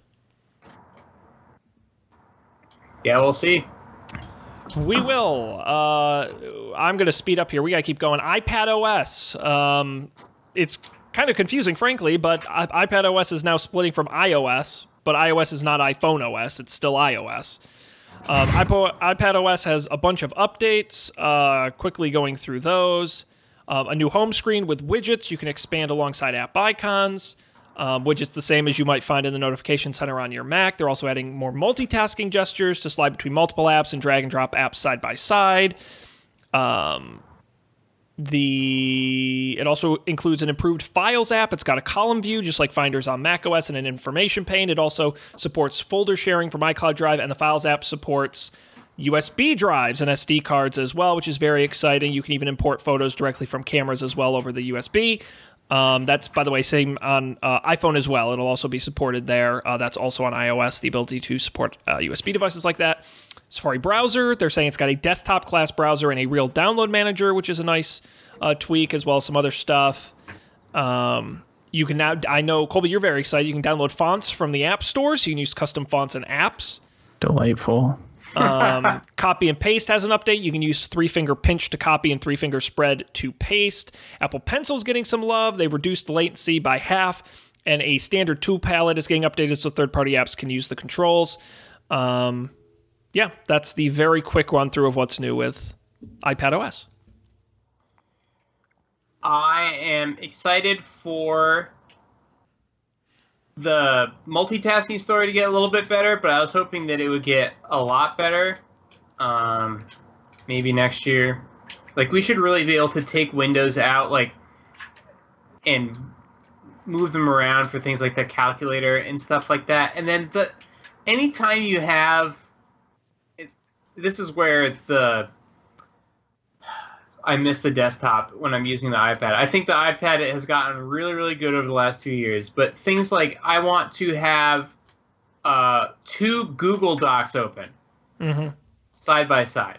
Yeah, we'll see. We will. Uh, I'm going to speed up here. We got to keep going. iPad OS. Um, it's kind of confusing, frankly, but iPad OS is now splitting from iOS, but iOS is not iPhone OS. It's still iOS. Um, iPad OS has a bunch of updates. Uh, quickly going through those. Um, a new home screen with widgets you can expand alongside app icons. Um, widgets the same as you might find in the notification center on your Mac. They're also adding more multitasking gestures to slide between multiple apps and drag and drop apps side by side. Um, the it also includes an improved Files app. It's got a column view, just like Finders on macOS, and an information pane. It also supports folder sharing from iCloud Drive, and the Files app supports USB drives and SD cards as well, which is very exciting. You can even import photos directly from cameras as well over the USB. Um, that's, by the way, same on uh, iPhone as well. It'll also be supported there. Uh, that's also on iOS, the ability to support uh, USB devices like that. Safari browser, they're saying it's got a desktop class browser and a real download manager, which is a nice uh, tweak, as well as some other stuff. Um, you can now, I know, Colby, you're very excited. You can download fonts from the App Store, so you can use custom fonts and apps. Delightful. Um, copy and paste has an update. You can use three finger pinch to copy and three finger spread to paste. Apple Pencil's getting some love. They've reduced latency by half, and a standard tool palette is getting updated so third party apps can use the controls. Um, yeah, that's the very quick run through of what's new with iPad OS. I am excited for the multitasking story to get a little bit better, but I was hoping that it would get a lot better. Um, maybe next year. Like we should really be able to take windows out, like, and move them around for things like the calculator and stuff like that. And then the anytime you have, this is where the I miss the desktop when I'm using the iPad. I think the iPad has gotten really, really good over the last two years. But things like I want to have uh, two Google Docs open Mm-hmm. side by side.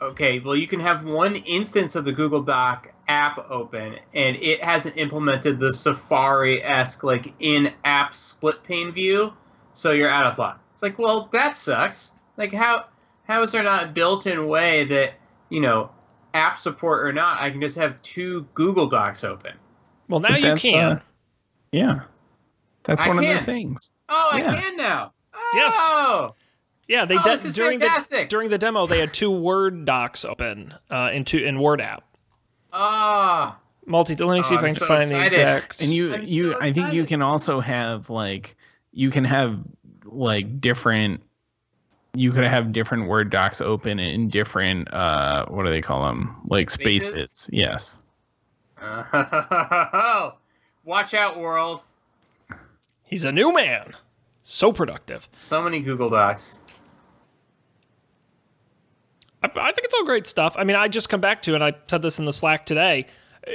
Okay, well, you can have one instance of the Google Doc app open, and it hasn't implemented the Safari esque, like in app split pane view, so you're out of luck. It's like, well, that sucks. Like, how how is there not a built in way that, you know, app support or not, I can just have two Google Docs open? Well, now But you can. uh, Yeah. That's I one of can. the things. Oh, Yeah. I can now. Yes. Oh, yeah, they oh, de- this is during fantastic. the during the demo they had two Word docs open uh, in two in Word app. Ah. Multi. Let me see Oh, if I can so find the exact. And you I'm you so I think you can also have like you can have like different you could have different word docs open in different uh what do they call them like Spaces? spaces, yes Oh, watch out, world. He's a new man. So productive. So many Google Docs. I, I think it's all great stuff. I mean, I just come back to, and I said this in the Slack today.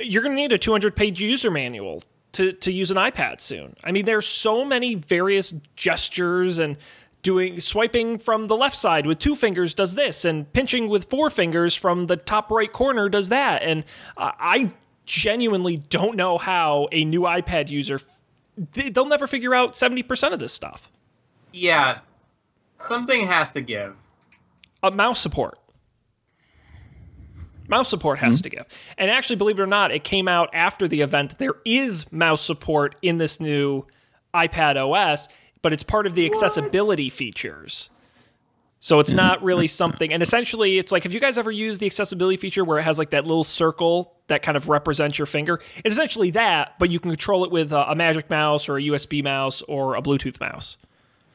You're going to need a 200 page user manual to to use an iPad soon. I mean, there's so many various gestures and doing swiping from the left side with two fingers does this, and pinching with four fingers from the top right corner does that. And uh, I genuinely don't know how a new iPad user they'll never figure out 70% of this stuff. Yeah, something has to give. A mouse support. Mouse support has mm-hmm. to give. And actually, believe it or not, it came out after the event. There is mouse support in this new iPad OS, but it's part of the accessibility features. So it's not really something. And essentially, it's like, have you guys ever used the accessibility feature where it has like that little circle that kind of represents your finger? It's essentially that, but you can control it with a, a Magic Mouse or a USB mouse or a Bluetooth mouse.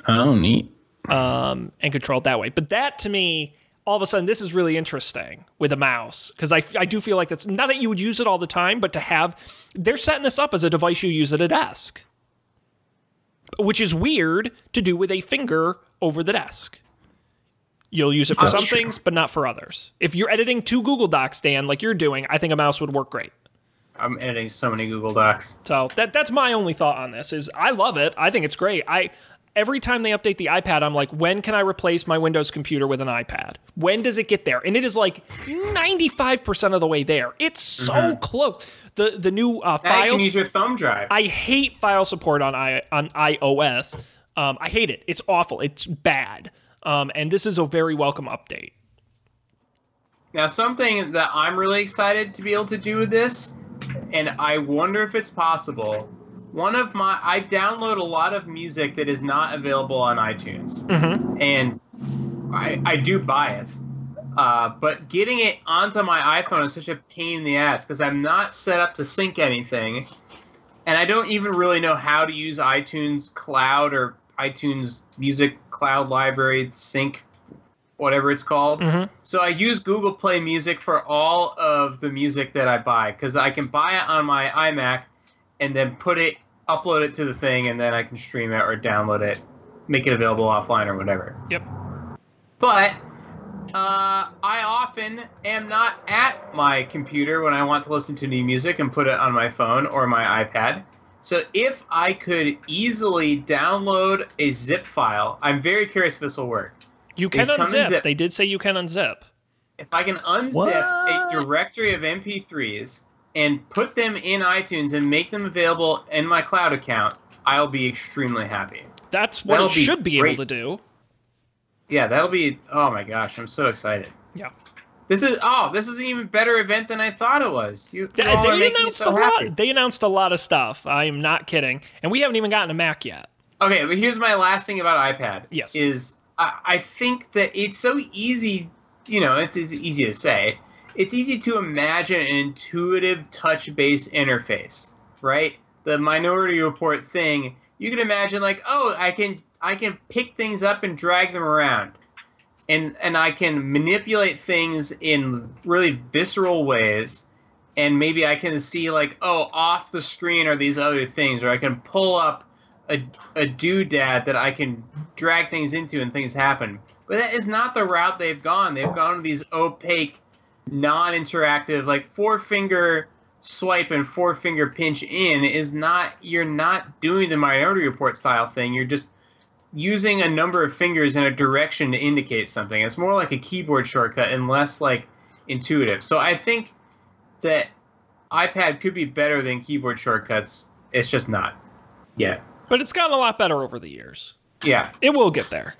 Oh, neat. Um, and control it that way. But that to me all of a sudden this is really interesting with a mouse because I, I do feel like that's not that you would use it all the time but to have they're setting this up as a device you use at a desk which is weird to do with a finger over the desk. You'll use it for that's some true. things but not for others. If you're editing two google docs dan like you're doing i think a mouse would work great. I'm editing so many google docs. So that that's my only thought on this is i love it. I think it's great. I every time they update the iPad, I'm like, when can I replace my Windows computer with an iPad? When does it get there? And it is like 95% of the way there. It's so mm-hmm. close. The the new uh, files. You can use your thumb drive. I hate file support on i on iOS. Um, I hate it. It's awful. It's bad. Um, and this is a very welcome update. Now, something that I'm really excited to be able to do with this, and I wonder if it's possible one of my I download a lot of music that is not available on iTunes, mm-hmm. and I I do buy it. Uh, but getting it onto my iPhone is such a pain in the ass because I'm not set up to sync anything, and I don't even really know how to use iTunes Cloud or iTunes Music Cloud Library Sync, whatever it's called. Mm-hmm. So I use Google Play Music for all of the music that I buy because I can buy it on my iMac and then put it, upload it to the thing, and then I can stream it or download it, make it available offline or whatever. Yep. But uh, I often am not at my computer when I want to listen to new music and put it on my phone or my iPad. So if I could easily download a zip file, I'm very curious if this will work. You can unzip. unzip. They did say you can unzip. If I can unzip what? a directory of MP3s and put them in iTunes and make them available in my cloud account, I'll be extremely happy. That's what That'll it should be, be able to do. Yeah, that'll be. Oh my gosh, I'm so excited. Yeah. This is oh, this is an even better event than I thought it was. You, they, they announced so a happy. lot. They announced a lot of stuff. I am not kidding, and we haven't even gotten a Mac yet. Okay, but here's my last thing about iPad. Yes, is I, I think that it's so easy. You know, it's, it's easy to say it's easy to imagine an intuitive touch-based interface, right? The Minority Report thing, you can imagine like, oh, I can I can pick things up and drag them around. And and I can manipulate things in really visceral ways. And maybe I can see like, oh, off the screen are these other things, or I can pull up a, a doodad that I can drag things into and things happen. But that is not the route they've gone. They've gone to these opaque non-interactive like four finger swipe and four finger pinch in is not you're not doing the minority report style thing. You're just using a number of fingers in a direction to indicate something. It's more like a keyboard shortcut and less like intuitive. So i think that ipad could be better than keyboard shortcuts. It's just not yet. But it's gotten a lot better over the years. Yeah. It will get there.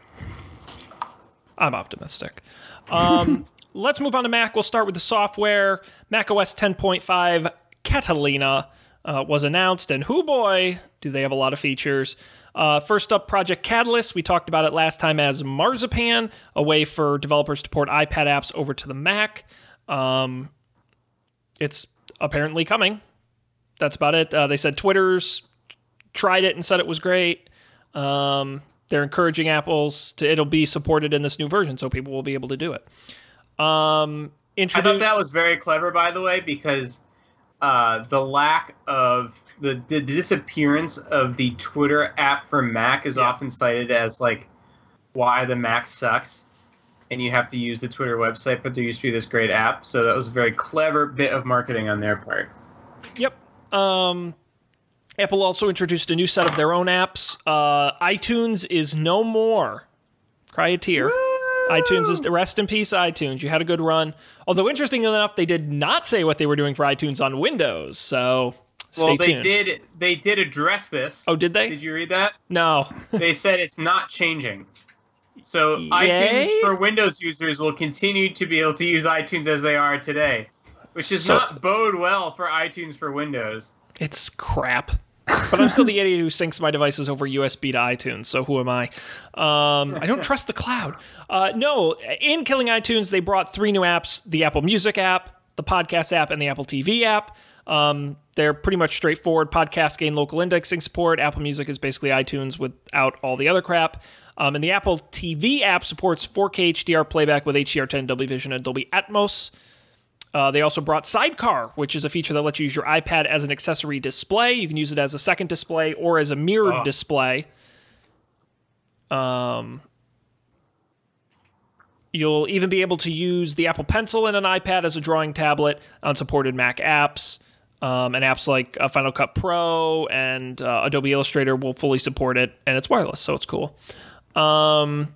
I'm optimistic. Um, let's move on to Mac. We'll start with the software. Mac OS 10.5 Catalina uh, was announced, and who boy, do they have a lot of features. Uh, first up, Project Catalyst. We talked about it last time as Marzipan, a way for developers to port iPad apps over to the Mac. Um, it's apparently coming. That's about it. Uh, they said Twitter's tried it and said it was great. Um, they're encouraging Apple's to it'll be supported in this new version, so people will be able to do it. Um, introduce- I thought that was very clever, by the way, because uh, the lack of the, the disappearance of the Twitter app for Mac is Yeah. often cited as like why the Mac sucks, and you have to use the Twitter website, but there used to be this great app. So that was a very clever bit of marketing on their part. Yep. Um, Apple also introduced a new set of their own apps. Uh, iTunes is no more. Cry a tear. iTunes is rest in peace, iTunes. You had a good run. Although interestingly enough, they did not say what they were doing for iTunes on Windows. So stay well, they tuned. did they did address this. Oh, did they? Did you read that? No. they said it's not changing. So Yay? iTunes for Windows users will continue to be able to use iTunes as they are today, which does So- not bode well for iTunes for Windows. It's crap. But I'm still the idiot who syncs my devices over USB to iTunes, so who am I? Um, I don't trust the cloud. Uh, no, in Killing iTunes, they brought three new apps the Apple Music app, the Podcast app, and the Apple TV app. Um, they're pretty much straightforward. Podcast gain local indexing support. Apple Music is basically iTunes without all the other crap. Um, and the Apple TV app supports 4K HDR playback with HDR10, Dolby Vision, and Dolby Atmos. Uh, they also brought Sidecar, which is a feature that lets you use your iPad as an accessory display. You can use it as a second display or as a mirrored Oh. display. Um, you'll even be able to use the Apple Pencil in an iPad as a drawing tablet on supported Mac apps. Um, and apps like uh, Final Cut Pro and uh, Adobe Illustrator will fully support it, and it's wireless, so it's cool. Um,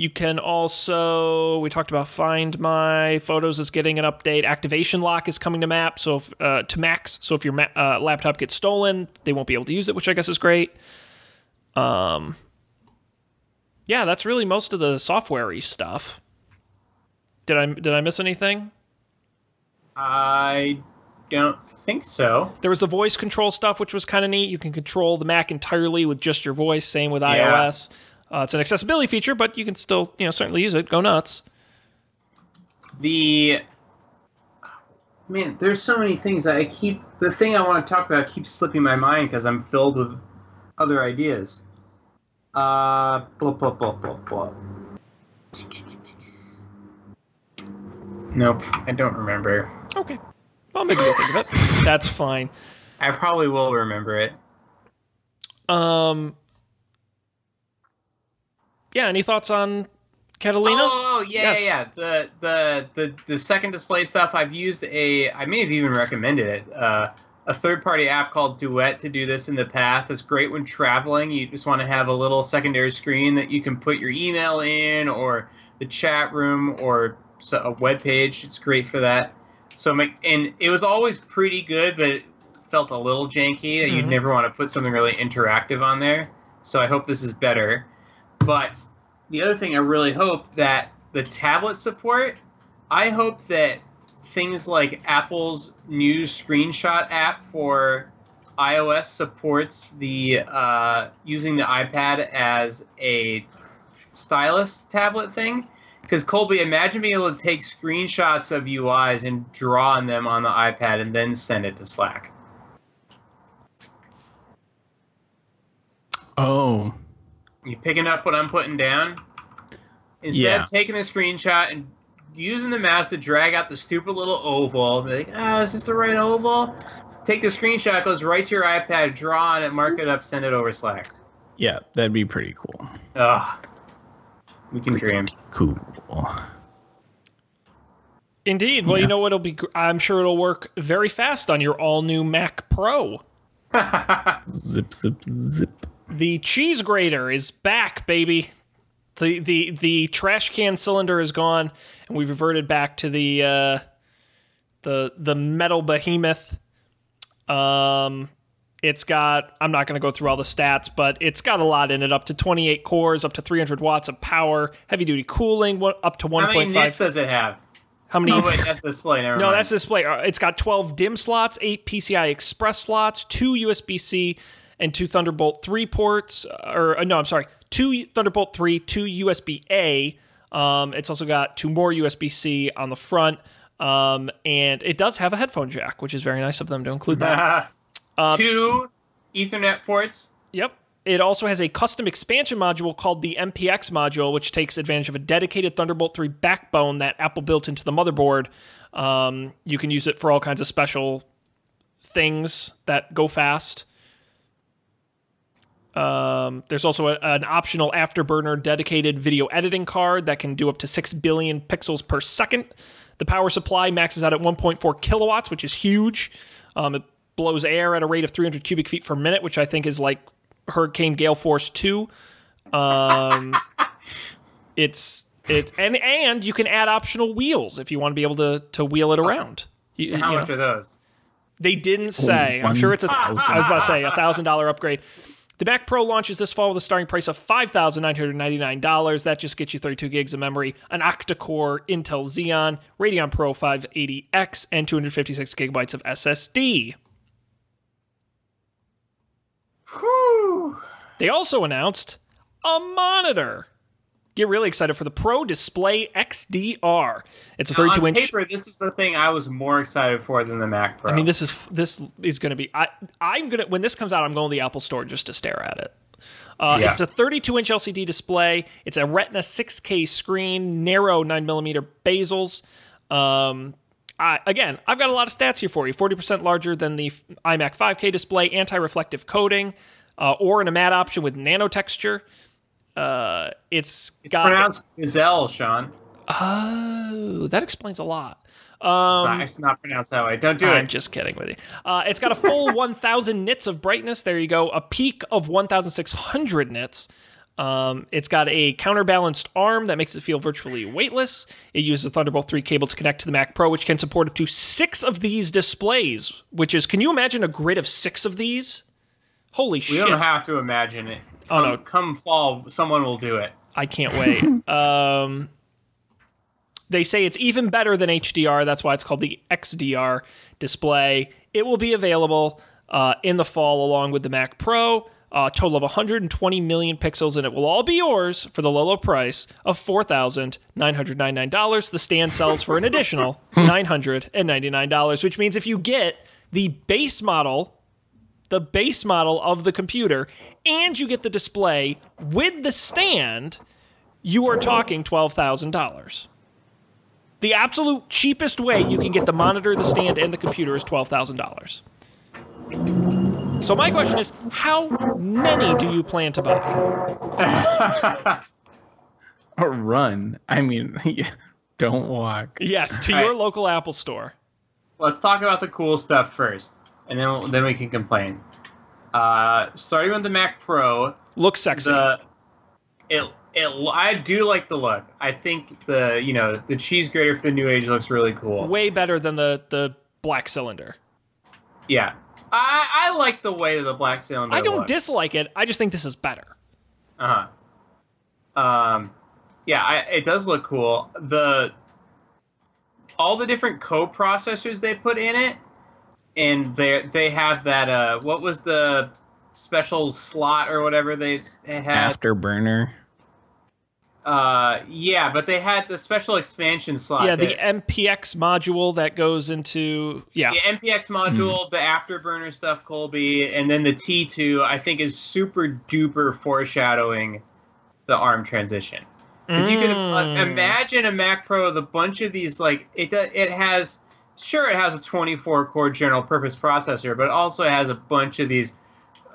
you can also we talked about Find My Photos is getting an update. Activation lock is coming to Map, so if, uh, to Macs. So if your ma- uh, laptop gets stolen, they won't be able to use it, which I guess is great. Um, yeah, that's really most of the softwarey stuff. Did I did I miss anything? I don't think so. There was the voice control stuff, which was kind of neat. You can control the Mac entirely with just your voice. Same with Yeah. iOS. Uh, it's an accessibility feature, but you can still, you know, certainly use it. Go nuts. The man, there's so many things I keep. The thing I want to talk about keeps slipping my mind because I'm filled with other ideas. Uh, blah blah blah blah blah. Nope, I don't remember. Okay. Well, maybe you'll think of it. That's fine. I probably will remember it. Um. Yeah. Any thoughts on Catalina? Oh, yeah, Yes. yeah, yeah. The, the the the second display stuff. I've used a. I may have even recommended it. Uh, a third-party app called Duet to do this in the past. It's great when traveling. You just want to have a little secondary screen that you can put your email in, or the chat room, or a web page. It's great for that. So, my, and it was always pretty good, but it felt a little janky. You'd Mhm. never want to put something really interactive on there. So I hope this is better. But the other thing I really hope that the tablet support, I hope that things like Apple's new screenshot app for iOS supports the uh, using the iPad as a stylus tablet thing. Because Colby, imagine being able to take screenshots of UIs and draw on them on the iPad and then send it to Slack. Oh, You picking up what I'm putting down? Instead Yeah. of taking a screenshot and using the mouse to drag out the stupid little oval, be like, oh, is this the right oval? Take the screenshot, goes right to your iPad, draw on it, mark it up, send it over Slack. yeah, that'd be pretty cool. Ugh. We can dream. Cool. Indeed. Well, you know what? It'll be. I'm sure it'll work very fast on your all new Mac Pro. Zip, zip, zip. The cheese grater is back, baby. The the the trash can cylinder is gone, and we've reverted back to the uh, the the metal behemoth. Um, it's got. I'm not going to go through all the stats, but it's got a lot in it. Up to 28 cores, up to 300 watts of power, heavy duty cooling, what up to How many 1.5. nits does it have? How many? Oh, wait, that's the display. Never No, mind. that's the display. Uh, It's got 12 DIMM slots, 8 PCI Express slots, 2 USB C, and 2 Thunderbolt 3 ports. uh, Or, uh, no, I'm sorry, 2 Thunderbolt 3, 2 USB A. Um, it's also got 2 more USB C on the front. Um, and it does have a headphone jack, which is very nice of them to include that. Uh, Two Ethernet ports. Yep. It also has a custom expansion module called the MPX module, which takes advantage of a dedicated Thunderbolt 3 backbone that Apple built into the motherboard. Um, you can use it for all kinds of special things that go fast. Um, there's also a, an optional afterburner dedicated video editing card that can do up to 6 billion pixels per second. The power supply maxes out at 1.4 kilowatts, which is huge. Um, it blows air at a rate of 300 cubic feet per minute, which I think is like Hurricane Gale Force 2. Um, it's it's and and you can add optional wheels if you want to be able to to wheel it around. You- How you much know. are those? They didn't say. I'm sure it's a. I was about to say a thousand dollar upgrade. The Mac Pro launches this fall with a starting price of five thousand nine hundred ninety nine dollars. That just gets you 32 gigs of memory, an octa-core Intel Xeon, Radeon Pro 580X, and 256 gigabytes of SSD. Whew. They also announced a monitor. Get really excited for the Pro Display XDR. It's a 32 On inch. paper, this is the thing I was more excited for than the Mac Pro. I mean, this is this is going to be. I I'm gonna when this comes out, I'm going to the Apple Store just to stare at it. Uh, Yeah. It's a 32 inch LCD display. It's a Retina 6K screen, narrow 9 millimeter bezels. Um, I, again, I've got a lot of stats here for you. 40% larger than the iMac 5K display, anti-reflective coating, uh, or in a matte option with nano texture. Uh, it's it's got. pronounced Gazelle, Sean. oh, that explains a lot. It's, Um, not, it's not pronounced that way. Don't do it. I'm just kidding with you. Uh, it's got a full 1,000 nits of brightness. There you go. A peak of 1,600 nits. Um, it's got a counterbalanced arm that makes it feel virtually weightless. It uses a Thunderbolt 3 cable to connect to the Mac Pro, which can support up to six of these displays. Which is, can you imagine a grid of six of these? Holy We shit! We don't have to imagine it. Oh, no. come fall, someone will do it. I can't wait. um, they say it's even better than HDR. That's why it's called the XDR display. It will be available uh, in the fall along with the Mac Pro. A total of 120 million pixels, and it will all be yours for the low, low price of $4,999. The stand sells for an additional $999, which means if you get the base model the base model of the computer and you get the display with the stand, you are talking $12,000. The absolute cheapest way you can get the monitor, the stand, and the computer is $12,000. So, my question is how many do you plan to buy? Or run. I mean, don't walk. Yes, to All your right. local Apple store. Let's talk about the cool stuff first, and then then we can complain. Uh, starting with the Mac Pro, Looks sexy. the it it I do like the look. I think the you know the cheese grater for the new age looks really cool. Way better than the, the black cylinder. Yeah, I I like the way that the black cylinder. I don't looks. dislike it, I just think this is better. Uh huh. Um, yeah, I, it does look cool. The all the different co-processors they put in it, and they they have that. Uh, what was the special slot or whatever they, they had? Afterburner. Uh, yeah, but they had the special expansion slot. yeah, the that- MPX module that goes into yeah. the MPX module, the afterburner stuff, Colby, and then the T2, I think is super duper foreshadowing the ARM transition. Because you can uh, Mm. imagine a Mac Pro with a bunch of these, like it. It has, sure, it has a 24 core general purpose processor, but it also has a bunch of these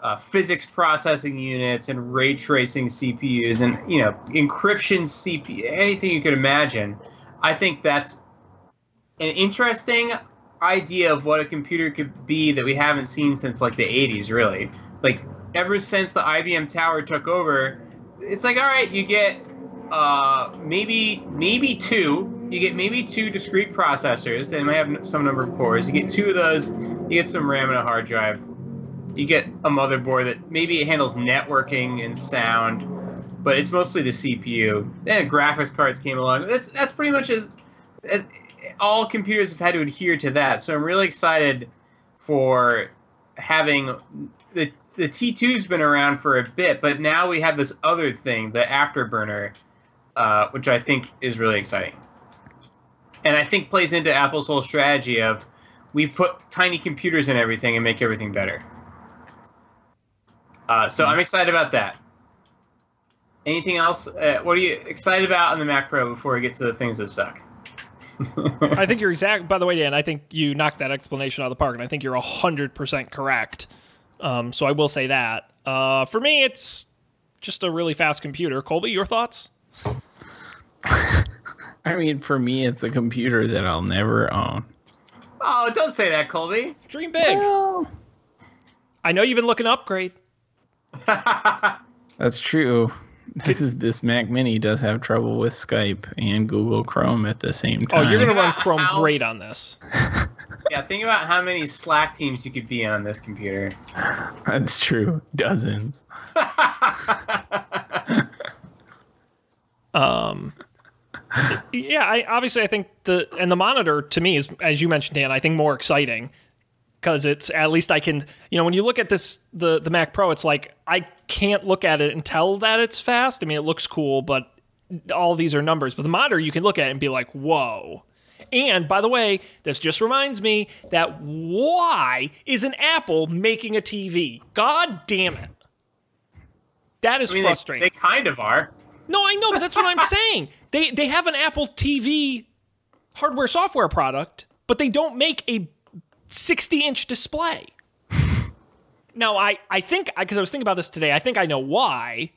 uh, physics processing units and ray tracing CPUs and you know encryption CPU, anything you could imagine. I think that's an interesting idea of what a computer could be that we haven't seen since like the 80s, really. Like ever since the IBM Tower took over, it's like all right, you get uh, maybe maybe two. You get maybe two discrete processors. They might have some number of cores. You get two of those. You get some RAM and a hard drive. You get a motherboard that maybe it handles networking and sound, but it's mostly the CPU. Then graphics cards came along. That's that's pretty much as, as all computers have had to adhere to that. So I'm really excited for having the the T2's been around for a bit, but now we have this other thing, the afterburner, uh, which I think is really exciting. And I think plays into Apple's whole strategy of we put tiny computers in everything and make everything better. Uh, so I'm excited about that. Anything else? Uh, what are you excited about on the Mac Pro before we get to the things that suck? I think you're exact. By the way, Dan, I think you knocked that explanation out of the park, and I think you're hundred percent correct. Um, so I will say that. Uh, for me, it's just a really fast computer. Colby, your thoughts? I mean, for me, it's a computer that I'll never own. Oh, don't say that, Colby. Dream big. Well, I know you've been looking to upgrade. that's true. This is this Mac Mini does have trouble with Skype and Google Chrome at the same time. Oh, you're gonna run Chrome how- great on this. yeah, think about how many Slack teams you could be on this computer. That's true. Dozens. Um, yeah, I obviously I think the and the monitor to me is as you mentioned, Dan. I think more exciting because it's at least I can you know when you look at this the the Mac Pro, it's like I can't look at it and tell that it's fast. I mean, it looks cool, but all these are numbers. But the monitor, you can look at it and be like, whoa. And by the way, this just reminds me that why is an Apple making a TV? God damn it. That is I mean, they, frustrating. they kind of are. No, I know, but that's what I'm saying. They they have an Apple TV hardware software product, but they don't make a 60 inch display. Now, I I think because I was thinking about this today, I think I know why.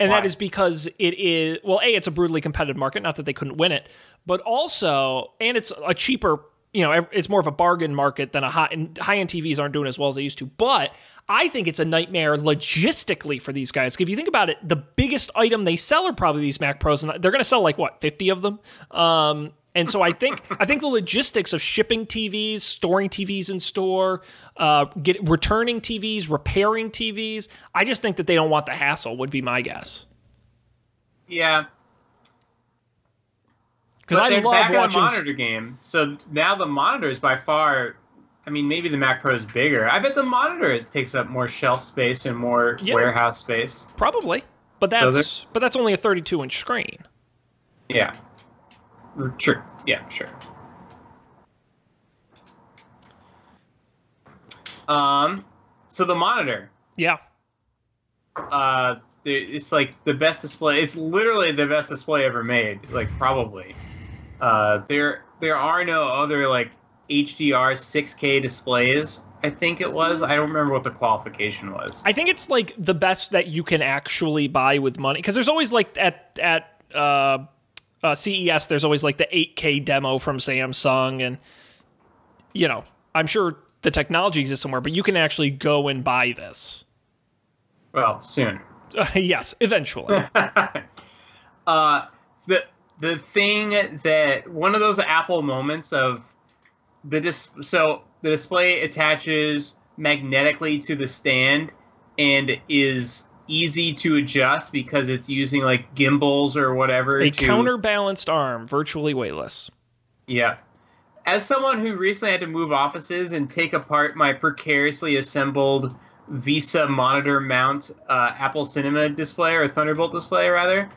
And Why? that is because it is well, a it's a brutally competitive market. Not that they couldn't win it, but also, and it's a cheaper. You know, it's more of a bargain market than a high and high end TVs aren't doing as well as they used to. But I think it's a nightmare logistically for these guys. If you think about it, the biggest item they sell are probably these Mac Pros, and they're going to sell like what fifty of them. Um, and so I think I think the logistics of shipping TVs, storing TVs in store, uh, get returning TVs, repairing TVs. I just think that they don't want the hassle. Would be my guess. Yeah. Because I love back in the monitor game. So now the monitor is by far. I mean, maybe the Mac Pro is bigger. I bet the monitor is, takes up more shelf space and more Yeah. warehouse space. Probably, but So that's but that's only a 32 inch screen. Yeah. Sure. Yeah, sure. Um, so the monitor, Yeah, uh, it's like the best display. It's literally the best display ever made. Like probably. Uh, there there are no other like HDR 6K displays. I think it was. I don't remember what the qualification was. I think it's like the best that you can actually buy with money. Because there's always like at at uh, uh, CES, there's always like the 8K demo from Samsung, and you know, I'm sure the technology exists somewhere, but you can actually go and buy this. well, soon. yes, eventually. uh, the the thing that one of those Apple moments of the dis- so the display attaches magnetically to the stand and is easy to adjust because it's using like gimbals or whatever A to counterbalanced arm, virtually weightless. yeah as someone who recently had to move offices and take apart my precariously assembled VESA monitor mount uh, Apple Cinema display or Thunderbolt display, rather,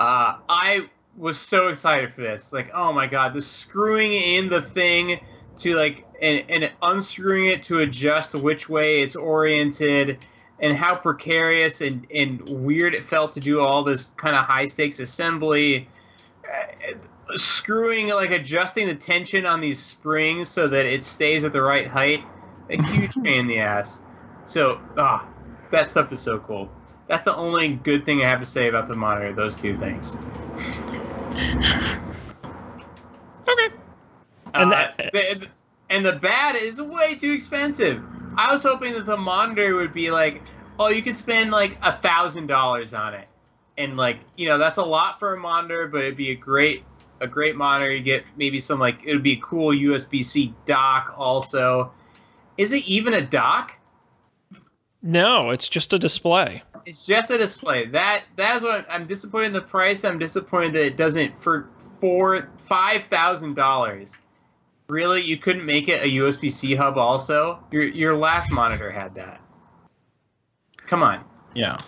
uh, I was so excited for this. Like, oh my god, the screwing in the thing to like and, and unscrewing it to adjust which way it's oriented and how precarious and, and weird it felt to do all this kind of high stakes assembly. Uh, screwing like adjusting the tension on these springs so that it stays at the right height a huge pain in the ass. So ah that stuff is so cool that's the only good thing i have to say about the monitor those two things. Okay. And Uh, that- the, and the bad is way too expensive. I was hoping that the monitor would be like oh you could spend like a thousand dollars on it. And like you know that's a lot for a monitor but it'd be a great a great monitor. You get maybe some like it would be a cool usb-c dock also. Is it even a dock? No, it's just a display. It's just a display. That that is what I'm, I'm disappointed in the price. I'm disappointed that it doesn't for four five thousand dollars. Really you couldn't make it a usb-c hub also? Your your last monitor had that. Come on. Yeah.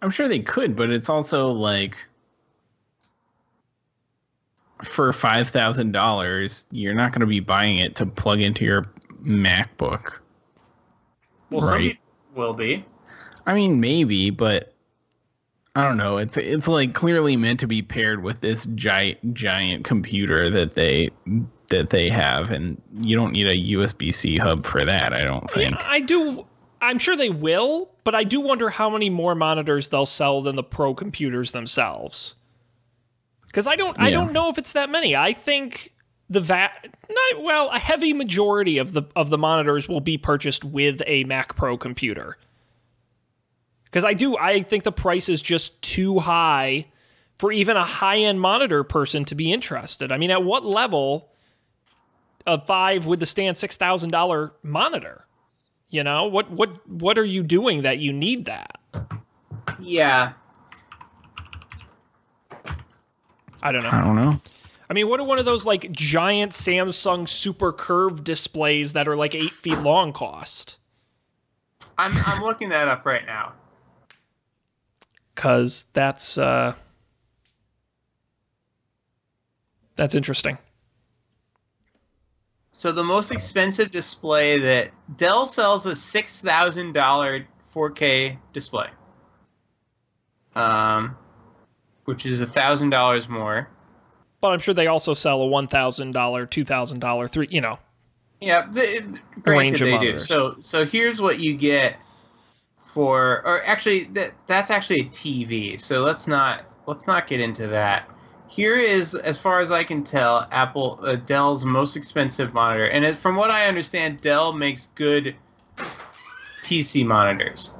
I'm sure they could, but it's also like for five thousand dollars, you're not gonna be buying it to plug into your MacBook. well some people will be I mean maybe, but I don't know. It's it's like clearly meant to be paired with this giant giant computer that they that they have, and you don't need a USB C hub for that. I don't think. Yeah, I do. I'm sure they will, but I do wonder how many more monitors they'll sell than the pro computers themselves. Because I don't, I don't know if it's that many. I think the va not well, a heavy majority of the of the monitors will be purchased with a Mac Pro computer. Because I do, I think the price is just too high for even a high end monitor person to be interested. I mean, at what level a five with the stand six thousand dollar monitor? You know what what what are you doing that you need that? Yeah. I don't know. I don't know. I mean, what are one of those like giant Samsung super curved displays that are like eight feet long cost? I'm I'm looking that up right now. Cause that's uh that's interesting. So the most expensive display that Dell sells a six thousand dollar 4K display, um, which is a thousand dollars more. But I'm sure they also sell a one thousand dollar, two thousand dollar, three. You know, Yeah, the, granted of they do. So so here's what you get for, or actually that that's actually a TV. So let's not let's not get into that. Here is, as far as I can tell, Apple uh, Dell's most expensive monitor, and from what I understand, Dell makes good PC monitors.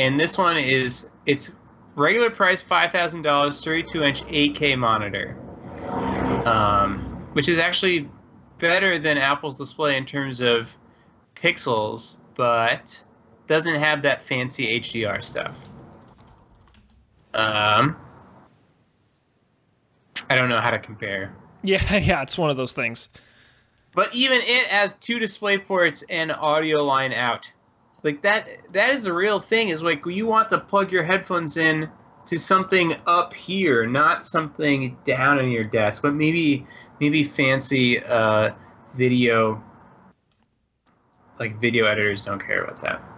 And this one is it's regular price five thousand dollars, thirty-two inch 8K monitor, um, which is actually better than Apple's display in terms of pixels, but doesn't have that fancy HDR stuff. Um, I don't know how to compare. yeah, yeah, it's one of those things. But even it has two display ports and audio line out. Like that that is the real thing is like you want to plug your headphones in to something up here, not something down on your desk, but maybe maybe fancy uh, video like video editors don't care about that.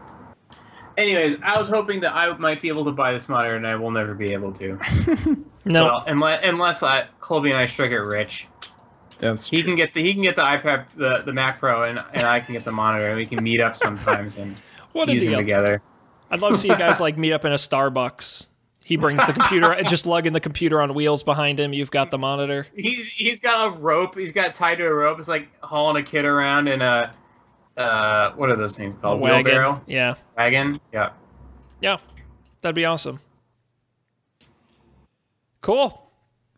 Anyways, I was hoping that I might be able to buy this monitor and I will never be able to. No, Well, unless unless I, Colby and I strike it rich. That's He true. can get the he can get the iPad the, the Mac Pro and, and I can get the monitor and we can meet up sometimes and what a use them together. I'd love to see you guys like meet up in a Starbucks. He brings the computer, just lugging the computer on wheels behind him. You've got the monitor. He's he's got a rope. He's got tied to a rope. It's like hauling a kid around in a uh what are those things called? wagon. Wheelbarrow Yeah, wagon. Yeah. yeah, that'd be awesome. Cool.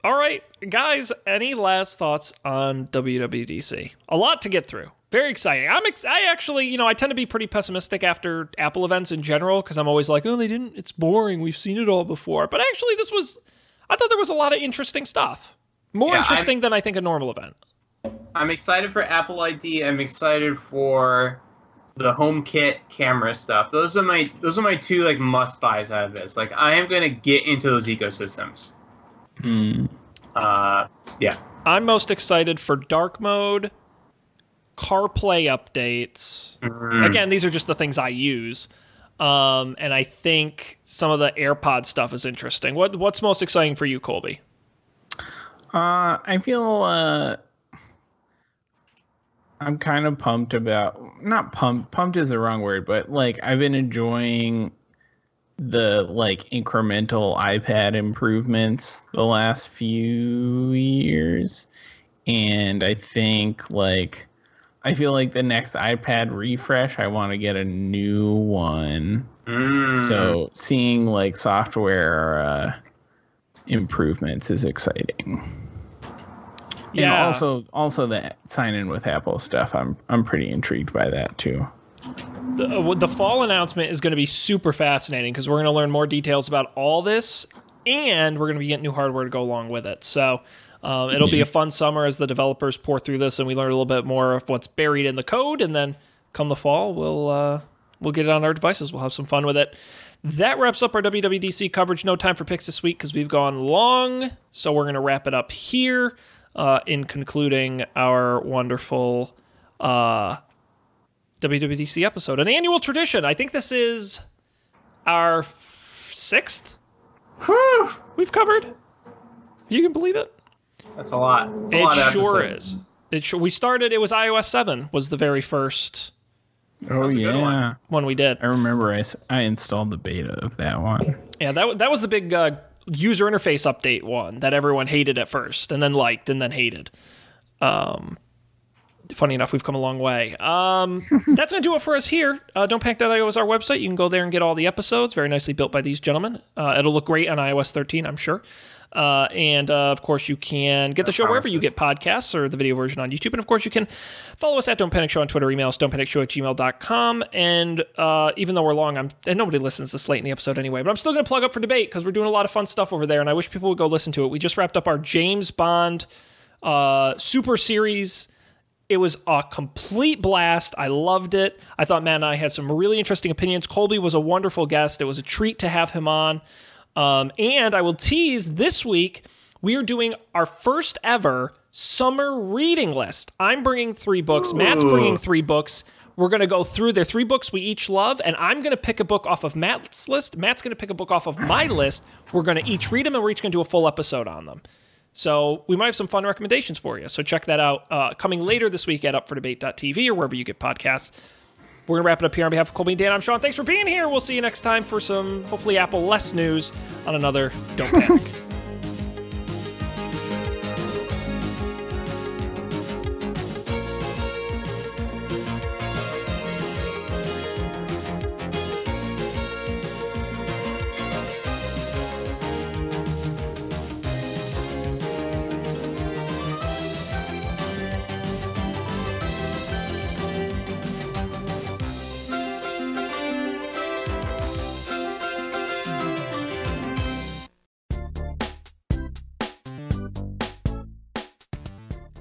All right, guys. Any last thoughts on WWDC? A lot to get through. Very exciting. I'm. Ex- I actually, you know, I tend to be pretty pessimistic after Apple events in general because I'm always like, oh, they didn't. It's boring. We've seen it all before. But actually, this was. I thought there was a lot of interesting stuff. More Yeah, I'm- interesting than I think a normal event. I'm excited for Apple ID. I'm excited for the HomeKit camera stuff. Those are my those are my two like must buys out of this. Like I am gonna get into those ecosystems. Hmm. Uh, yeah. I'm most excited for dark mode, CarPlay updates. Mm. Again, these are just the things I use. Um, and I think some of the AirPod stuff is interesting. What what's most exciting for you, Colby? Uh, I feel uh, I'm kind of pumped about not pumped. Pumped is the wrong word, but like I've been enjoying the like incremental iPad improvements the last few years, and I think like I feel like the next iPad refresh, I want to get a new one. Mm. So seeing like software uh, improvements is exciting. And Yeah. also, also the sign in with Apple stuff. I'm I'm pretty intrigued by that too. the, uh, the fall announcement is going to be super fascinating because we're going to learn more details about all this, and we're going to be getting new hardware to go along with it. So um, it'll be a fun summer as the developers pour through this, and we learn a little bit more of what's buried in the code. And then come the fall, we'll uh, we'll get it on our devices. We'll have some fun with it. That wraps up our WWDC coverage. No time for picks this week because we've gone long. So we're going to wrap it up here uh, in concluding our wonderful uh, WWDC episode, an annual tradition. I think this is our f- sixth Whew. we've covered. You can believe it. That's a lot. It's a It lot sure episodes. is. It sure, we started. It was iOS seven was the very first Oh was a good one. yeah, one we did. I remember I, I installed the beta of that one. Yeah, that that was the big uh, user interface update one that everyone hated at first, and then liked, and then hated. Um, funny enough, we've come a long way. Um, that's gonna do it for us here. Uh, Don'tPanic.io is our website. You can go there and get all the episodes. Very nicely built by these gentlemen. Uh, it'll look great on iOS 13, I'm sure. Uh, and uh, of course, you can get the show wherever you get podcasts or the video version on YouTube. And of course, you can follow us at Don't Panic Show on Twitter, email us don'tpanicshow at gmail.com. And uh, even though we're long, I'm, and nobody listens this late in the episode anyway, but I'm still going to plug up for debate because we're doing a lot of fun stuff over there. And I wish people would go listen to it. We just wrapped up our James Bond uh, Super Series. It was a complete blast. I loved it. I thought Matt and I had some really interesting opinions. Colby was a wonderful guest. It was a treat to have him on. Um, and I will tease this week, we are doing our first ever summer reading list. I'm bringing three books, Matt's bringing three books. We're going to go through their three books we each love, and I'm going to pick a book off of Matt's list. Matt's going to pick a book off of my list. We're going to each read them, and we're each going to do a full episode on them. So we might have some fun recommendations for you. So check that out. Uh, coming later this week at upfordebate.tv or wherever you get podcasts. We're going to wrap it up here on behalf of Colby and Dan. I'm Sean. Thanks for being here. We'll see you next time for some, hopefully, Apple less news on another Don't Panic.